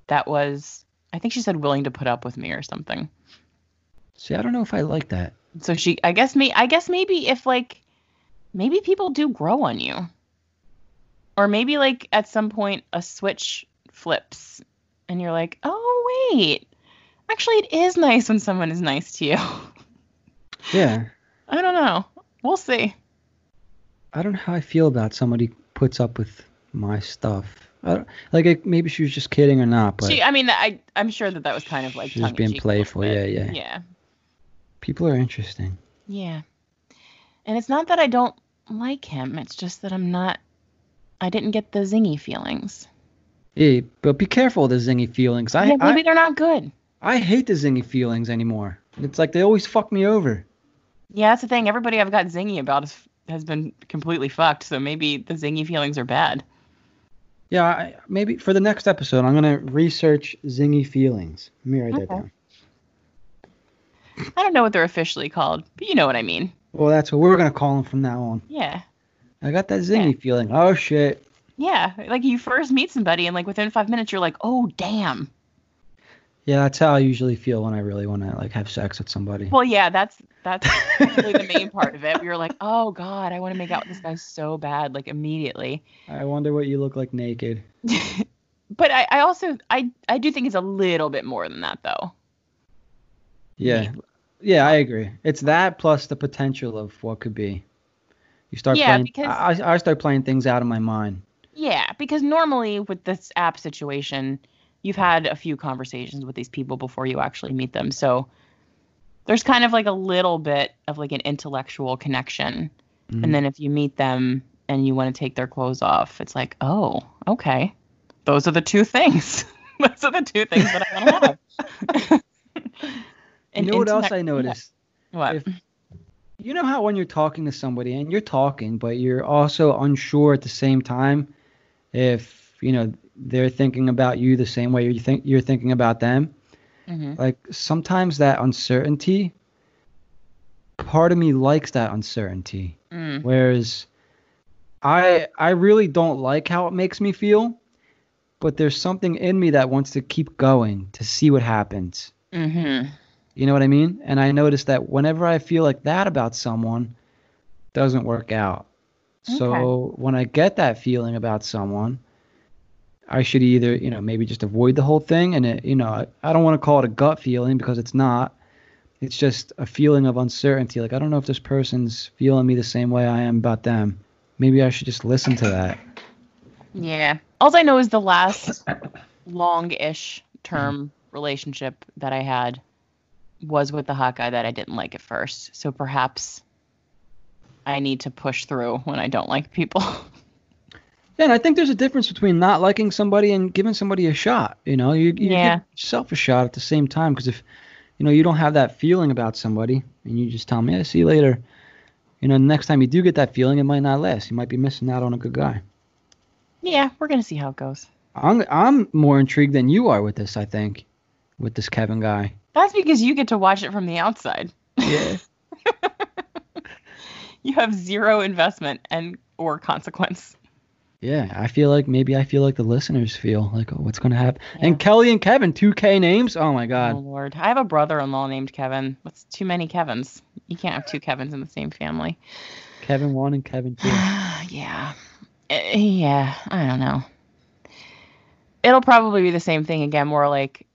A: that was, I think she said, willing to put up with me or something.
B: See, I don't know if I like that.
A: So she, I guess, me, I guess maybe if like, maybe people do grow on you. Or maybe like at some point a switch flips and you're like, oh, wait. Actually, it is nice when someone is nice to you.
B: Yeah.
A: I don't know. We'll see.
B: I don't know how I feel about somebody puts up with my stuff. I don't, like it, maybe she was just kidding or not, but
A: she, I mean, I, I'm sure that that was kind of like
B: She was being
A: tongue-in-cheek a little
B: playful, yeah, yeah.
A: Yeah.
B: people are interesting.
A: Yeah. And it's not that I don't like him. It's just that I'm not, I didn't get the zingy feelings.
B: Yeah, but be careful of the zingy feelings. I,
A: yeah, maybe
B: I
A: they're not good.
B: I hate the zingy feelings anymore. It's like they always fuck me over.
A: Yeah, that's the thing. Everybody I've got zingy about is, has been completely fucked. So maybe the zingy feelings are bad.
B: Yeah, I, maybe for the next episode, I'm gonna research zingy feelings. Let me write that
A: Okay.
B: down.
A: I don't know what they're officially called, but you know what I mean.
B: Well, that's what we're gonna call them from now on.
A: Yeah.
B: I got that zingy feeling. Oh shit.
A: Yeah. Like you first meet somebody and like within five minutes you're like, oh damn.
B: Yeah, that's how I usually feel when I really want to like have sex with somebody.
A: Well, yeah, that's that's really the main part of it. We were like, oh god, I want to make out with this guy so bad, like immediately.
B: I wonder what you look like naked.
A: but I, I also I I do think it's a little bit more than that though.
B: Yeah. Yeah, I agree. It's that plus the potential of what could be. You start
A: Yeah,
B: playing.
A: because-
B: I, I start playing things out of my mind.
A: Yeah, because normally with this app situation, you've had a few conversations with these people before you actually meet them. So there's kind of like a little bit of like an intellectual connection.
B: Mhm.
A: And then if you meet them and you want to take their clothes off, it's like, oh, okay. Those are the two things. Those are the two things that I want to have.
B: You know what else I noticed?
A: What?
B: If- You know how when you're talking to somebody and you're talking, but you're also unsure at the same time if you know they're thinking about you the same way you think you're thinking about them.
A: hmm
B: Like sometimes that uncertainty, part of me likes that uncertainty.
A: mm
B: Whereas I I really don't like how it makes me feel, but there's something in me that wants to keep going to see what happens.
A: hmm
B: You know what I mean? And I notice that whenever I feel like that about someone, it doesn't work out. So when I get that feeling about someone, I should either, you know, maybe just avoid the whole thing. And, it, you know, I, I don't want to call it a gut feeling because it's not. It's just a feeling of uncertainty. Like, I don't know if this person's feeling me the same way I am about them. Maybe I should just listen to that.
A: Yeah. All I know is the last long-ish term relationship that I had was with the hot guy that I didn't like at first. So perhaps I need to push through when I don't like people.
B: Yeah, and I think there's a difference between not liking somebody and giving somebody a shot. You know, you, you
A: Yeah.
B: give yourself a shot at the same time because if you know you don't have that feeling about somebody and you just tell them, yeah, see you later. You know, next time you do get that feeling, it might not last. You might be missing out on a good guy.
A: yeah, we're gonna see how it goes.
B: I'm I'm more intrigued than you are with this. I think with this Kevin guy.
A: That's because you get to watch it from the outside.
B: Yeah.
A: You have zero investment and or consequence.
B: Yeah, I feel like maybe I feel like the listeners feel like, oh, what's gonna happen?
A: Yeah.
B: And Kelly and Kevin, two K names. Oh my
A: Oh
B: God.
A: Lord, I have a brother-in-law named Kevin. That's too many Kevins. You can't have two Kevins in the same family.
B: Kevin one and Kevin two.
A: yeah. Eh, Yeah, I don't know. It'll probably be the same thing again, more like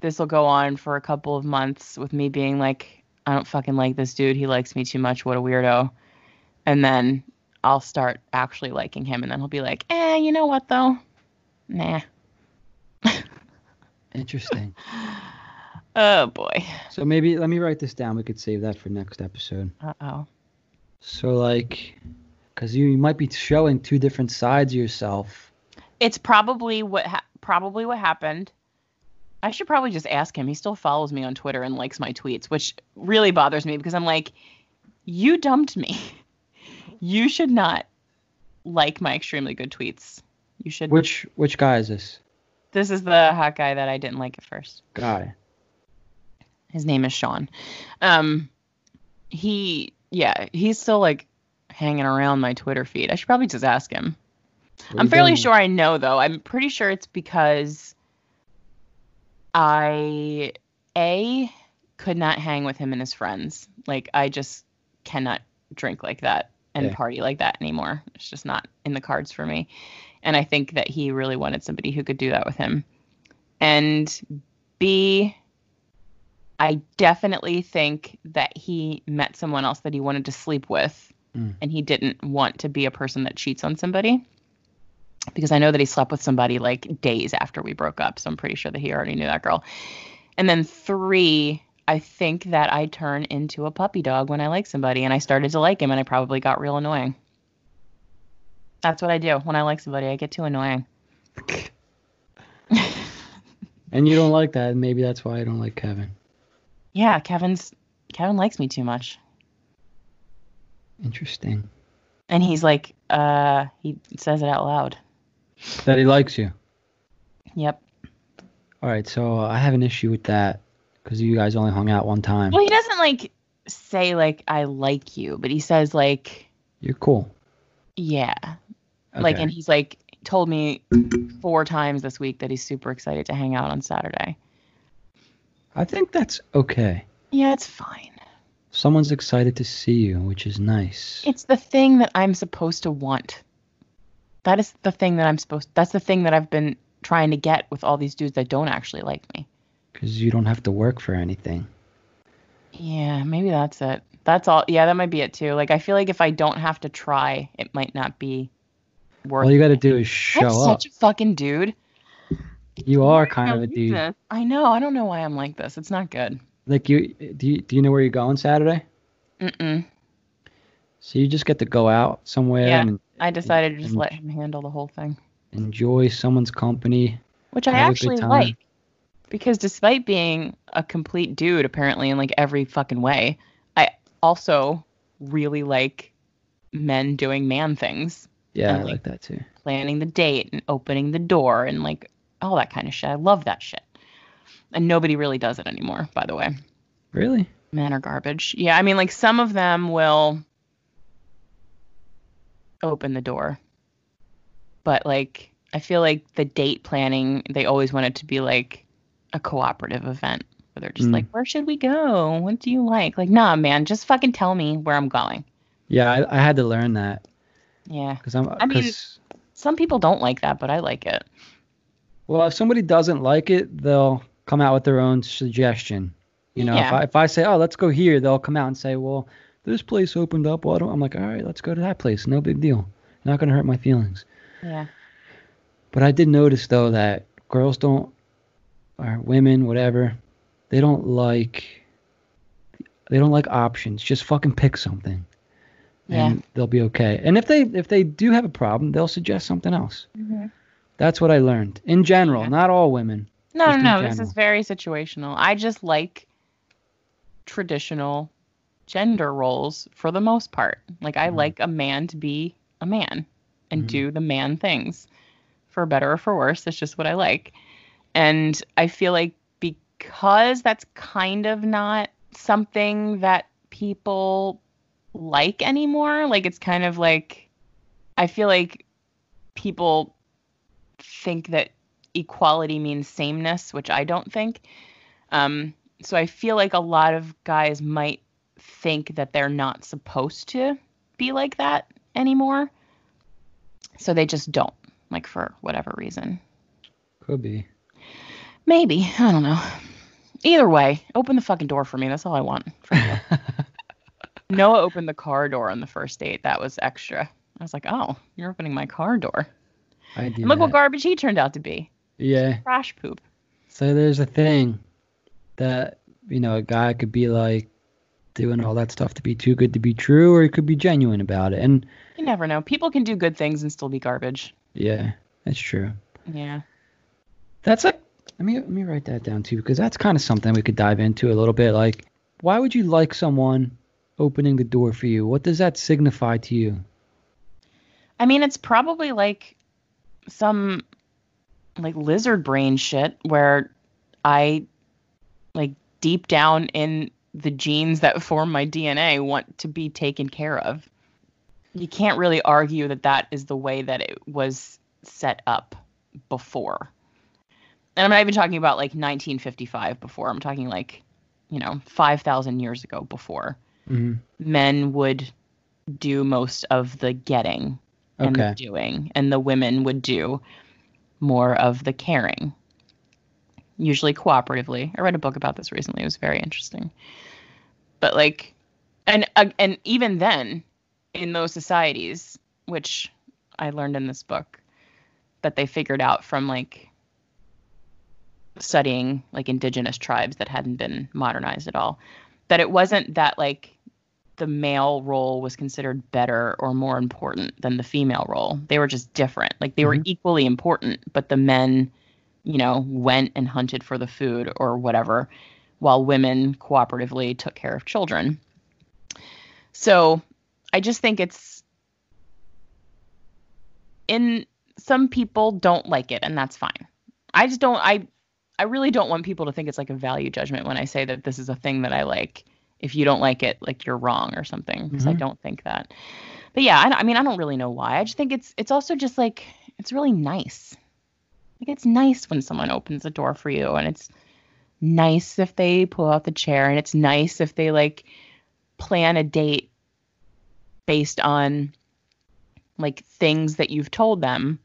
A: this will go on for a couple of months with me being like, I don't fucking like this dude. He likes me too much. What a weirdo. And then I'll start actually liking him, and then he'll be like, eh, you know what though? Nah.
B: Interesting.
A: Oh boy.
B: So maybe let me write this down. We could save that for next episode.
A: Uh oh.
B: So like, because you, you might be showing two different sides of yourself.
A: It's probably what ha- probably what happened. I should probably just ask him. He still follows me on Twitter and likes my tweets, which really bothers me because I'm like, you dumped me. You should not like my extremely good tweets. You should.
B: Which which guy is this
A: This is the hot guy that I didn't like at first.
B: guy?
A: His name is Sean. Um, he yeah, he's still like hanging around my Twitter feed. I should probably just ask him. I'm fairly
B: doing?
A: sure I know though. I'm pretty sure it's because I a could not hang with him and his friends. Like I just cannot drink like that and
B: Yeah.
A: party like that anymore. It's just not in the cards for me. And I think that he really wanted somebody who could do that with him. And B I definitely think that he met someone else that he wanted to sleep with
B: Mm.
A: and he didn't want to be a person that cheats on somebody because I know that he slept with somebody like days after we broke up. So I'm pretty sure that he already knew that girl. And then three, I think that I turn into a puppy dog when I like somebody and I started to like him and I probably got real annoying. That's what I do. When I like somebody, I get too annoying.
B: And you don't like that. and Maybe that's why I don't like Kevin.
A: Yeah, Kevin's Kevin likes me too much.
B: Interesting.
A: And he's like, uh, he says it out loud.
B: That he likes you.
A: Yep.
B: All right. So uh, I have an issue with that because you guys only hung out one time.
A: Well, he doesn't like say like I like you, but he says like
B: You're cool.
A: yeah. Like and he's like told me four times this week that he's super excited to hang out on Saturday.
B: I think that's okay.
A: Yeah, it's fine.
B: Someone's excited to see you, which is nice.
A: It's the thing that I'm supposed to want. That is the thing that I'm supposed that's the thing that I've been trying to get with all these dudes that don't actually like me.
B: Because you don't have to work for anything.
A: Yeah, maybe that's it. That's all. Yeah, that might be it too. Like I feel like if I don't have to try, it might not be worth
B: All you got to do is
A: I'm
B: show up.
A: such a fucking dude.
B: You are kind of a dude.
A: this. I know. I don't know why I'm like this. It's not good.
B: Like you, do you, do you know where you're going Saturday?
A: Mm-mm.
B: So you just get to go out somewhere
A: Yeah.
B: and
A: I decided to just let him handle the whole thing,
B: enjoy someone's company.
A: which I
B: Have a good
A: actually like. Because despite being a complete dude, apparently in like every fucking way, I also really like men doing man things,
B: Yeah,
A: And,
B: I
A: like,
B: like that too.
A: planning the date and opening the door and like all that kind of shit. I love that shit. And nobody really does it anymore, by the way.
B: Really?
A: Men are garbage. Yeah, I mean, like some of them will open the door, but like I feel like the date planning, they always want it to be like a cooperative event where they're just
B: Mm.
A: like, "Where should we go? What do you like?" Like, nah, man, just fucking tell me where I'm going.
B: Yeah, I, I had to learn that
A: Yeah,
B: because I'm.
A: I mean- some people don't like that, but I like it.
B: Well, if somebody doesn't like it, they'll come out with their own suggestion. You know, if, I, if I say, oh, let's go here, they'll come out and say, well, this place opened up. Well, I'm like, all right, let's go to that place. No big deal. Not going to hurt my feelings.
A: Yeah.
B: But I did notice, though, that girls don't, or women, whatever, they don't like, they don't like options. Just fucking pick something.
A: Yeah.
B: And they'll be okay. And if they if they do have a problem, they'll suggest something else.
A: Mhm.
B: That's what I learned. In general,
A: Yeah.
B: not all women.
A: No, no, no. This is very situational. I just like traditional gender roles for the most part. Like I
B: Mhm.
A: like a man to be a man and
B: Mhm.
A: do the man things. For better or for worse, that's just what I like. And I feel like because that's kind of not something that people like anymore, like it's kind of like I feel like people think that equality means sameness, which I don't think. Um, so I feel like a lot of guys might think that they're not supposed to be like that anymore. So they just don't, like for whatever reason.
B: Could be.
A: Maybe. I don't know. Either way, open the fucking door for me. That's all I want. From you. Noah opened the car door on the first date. That was extra. I was like, oh, you're opening my car door.
B: I do.
A: And look what garbage he turned out to be.
B: Yeah.
A: Trash poop.
B: So there's a thing that you know a guy could be like doing all that stuff to be too good to be true, or he could be genuine about it. And
A: You never know. People can do good things and still be garbage.
B: yeah, that's true.
A: Yeah.
B: That's like let me let me write that down too because that's kind of something we could dive into a little bit. Like, why would you like someone opening the door for you? What does that signify to you?
A: I mean, it's probably like some like lizard brain shit where I like deep down in the genes that form my DNA want to be taken care of. You can't really argue that that is the way that it was set up before. And I'm not even talking about like 1955 before. I'm talking like, you know, 5,000 years ago before.
B: hmm
A: Men would do most of the getting and
B: Okay.
A: the doing, and the women would do more of the caring, usually cooperatively. I read a book about this recently; it was very interesting. But like, and uh, and even then, in those societies, which I learned in this book, that they figured out from like studying like indigenous tribes that hadn't been modernized at all, that it wasn't that like the male role was considered better or more important than the female role. They were just different. Like they were
B: Mhm.
A: equally important, but the men, you know, went and hunted for the food or whatever, while women cooperatively took care of children. So I just think it's in some people don't like it and that's fine. I just don't I I really don't want people to think it's like a value judgment when I say that this is a thing that I like if you don't like it, like you're wrong or something. Because I
B: Mhm.
A: don't think that. But yeah, I, I mean, I don't really know why. I just think it's it's also just like it's really nice. Like it's nice when someone opens the door for you, and it's nice if they pull out the chair, and it's nice if they like plan a date based on like things that you've told them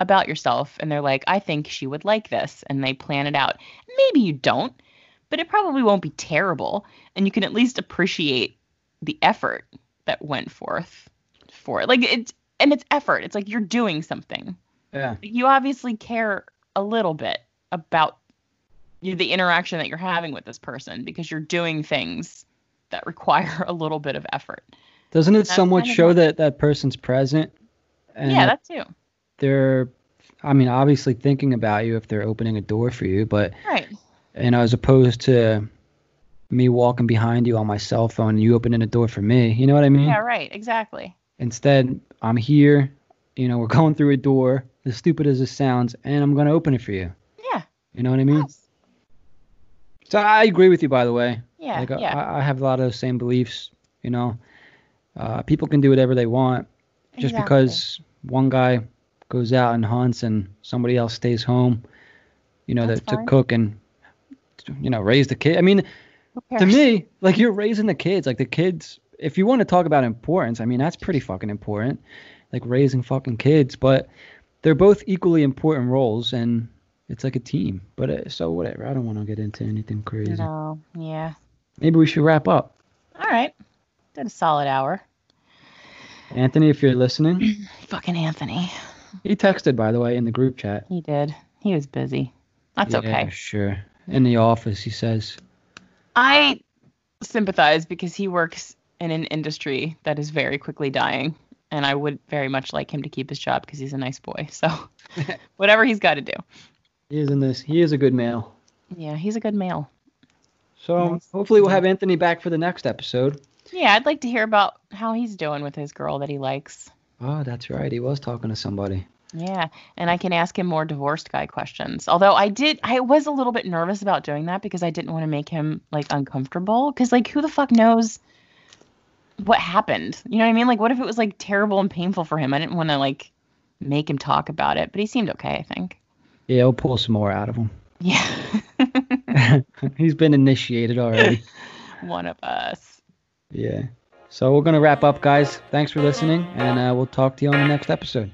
A: about yourself and they're like I think she would like this and they plan it out. Maybe you don't, but it probably won't be terrible and you can at least appreciate the effort that went forth for it. Like it's and it's effort. It's like you're doing something.
B: Yeah.
A: You obviously care a little bit about you the interaction that you're having with this person because you're doing things that require a little bit of effort.
B: Doesn't it somewhat
A: kind of
B: show that that person's present? And
A: yeah,
B: that
A: that too.
B: they're, I mean, obviously thinking about you if they're opening a door for you, but
A: Right.
B: you know, as opposed to me walking behind you on my cell phone and you opening a door for me. You know what I mean?
A: Yeah, right. Exactly.
B: Instead, I'm here. You know, we're going through a door, as stupid as it sounds, and I'm gonna open it for you.
A: Yeah.
B: You know what I mean?
A: Yes.
B: So I agree with you, by the way.
A: Yeah.
B: like
A: yeah.
B: I, I have a lot of those same beliefs. You know, uh, people can do whatever they want. Just
A: Exactly.
B: because one guy goes out and hunts and somebody else stays home, you know, to, to cook and you know raise the kid. I mean, to me, like you're raising the kids. Like the kids, if you want to talk about importance, I mean that's pretty fucking important. Like raising fucking kids, but they're both equally important roles, and it's like a team. But uh, so whatever. I don't want to get into anything crazy.
A: No. Yeah.
B: Maybe we should wrap up.
A: All right. Did a solid hour.
B: Anthony, if you're listening,
A: Fucking Anthony.
B: he texted by the way in the group chat.
A: He did. He was busy. That's
B: Yeah,
A: okay.
B: Sure. In the office, he says.
A: I sympathize because he works in an industry that is very quickly dying, and I would very much like him to keep his job because he's a nice boy. So, whatever he's got to do.
B: He is in this. He is a good male.
A: Yeah, he's a good male.
B: So
A: Nice.
B: hopefully we'll have Anthony back for the next episode.
A: Yeah, I'd like to hear about how he's doing with his girl that he likes.
B: Oh, that's right. He was talking to somebody.
A: Yeah, and I can ask him more divorced guy questions. Although I did, I was a little bit nervous about doing that because I didn't want to make him like uncomfortable. Because like, who the fuck knows what happened? You know what I mean? Like, what if it was like terrible and painful for him? I didn't want to like make him talk about it, but he seemed okay. I think.
B: Yeah, we'll pull some more out of him.
A: Yeah,
B: He's been initiated already.
A: one of us.
B: yeah. So we're gonna wrap up, guys. Thanks for listening, and uh, we'll talk to you on the next episode.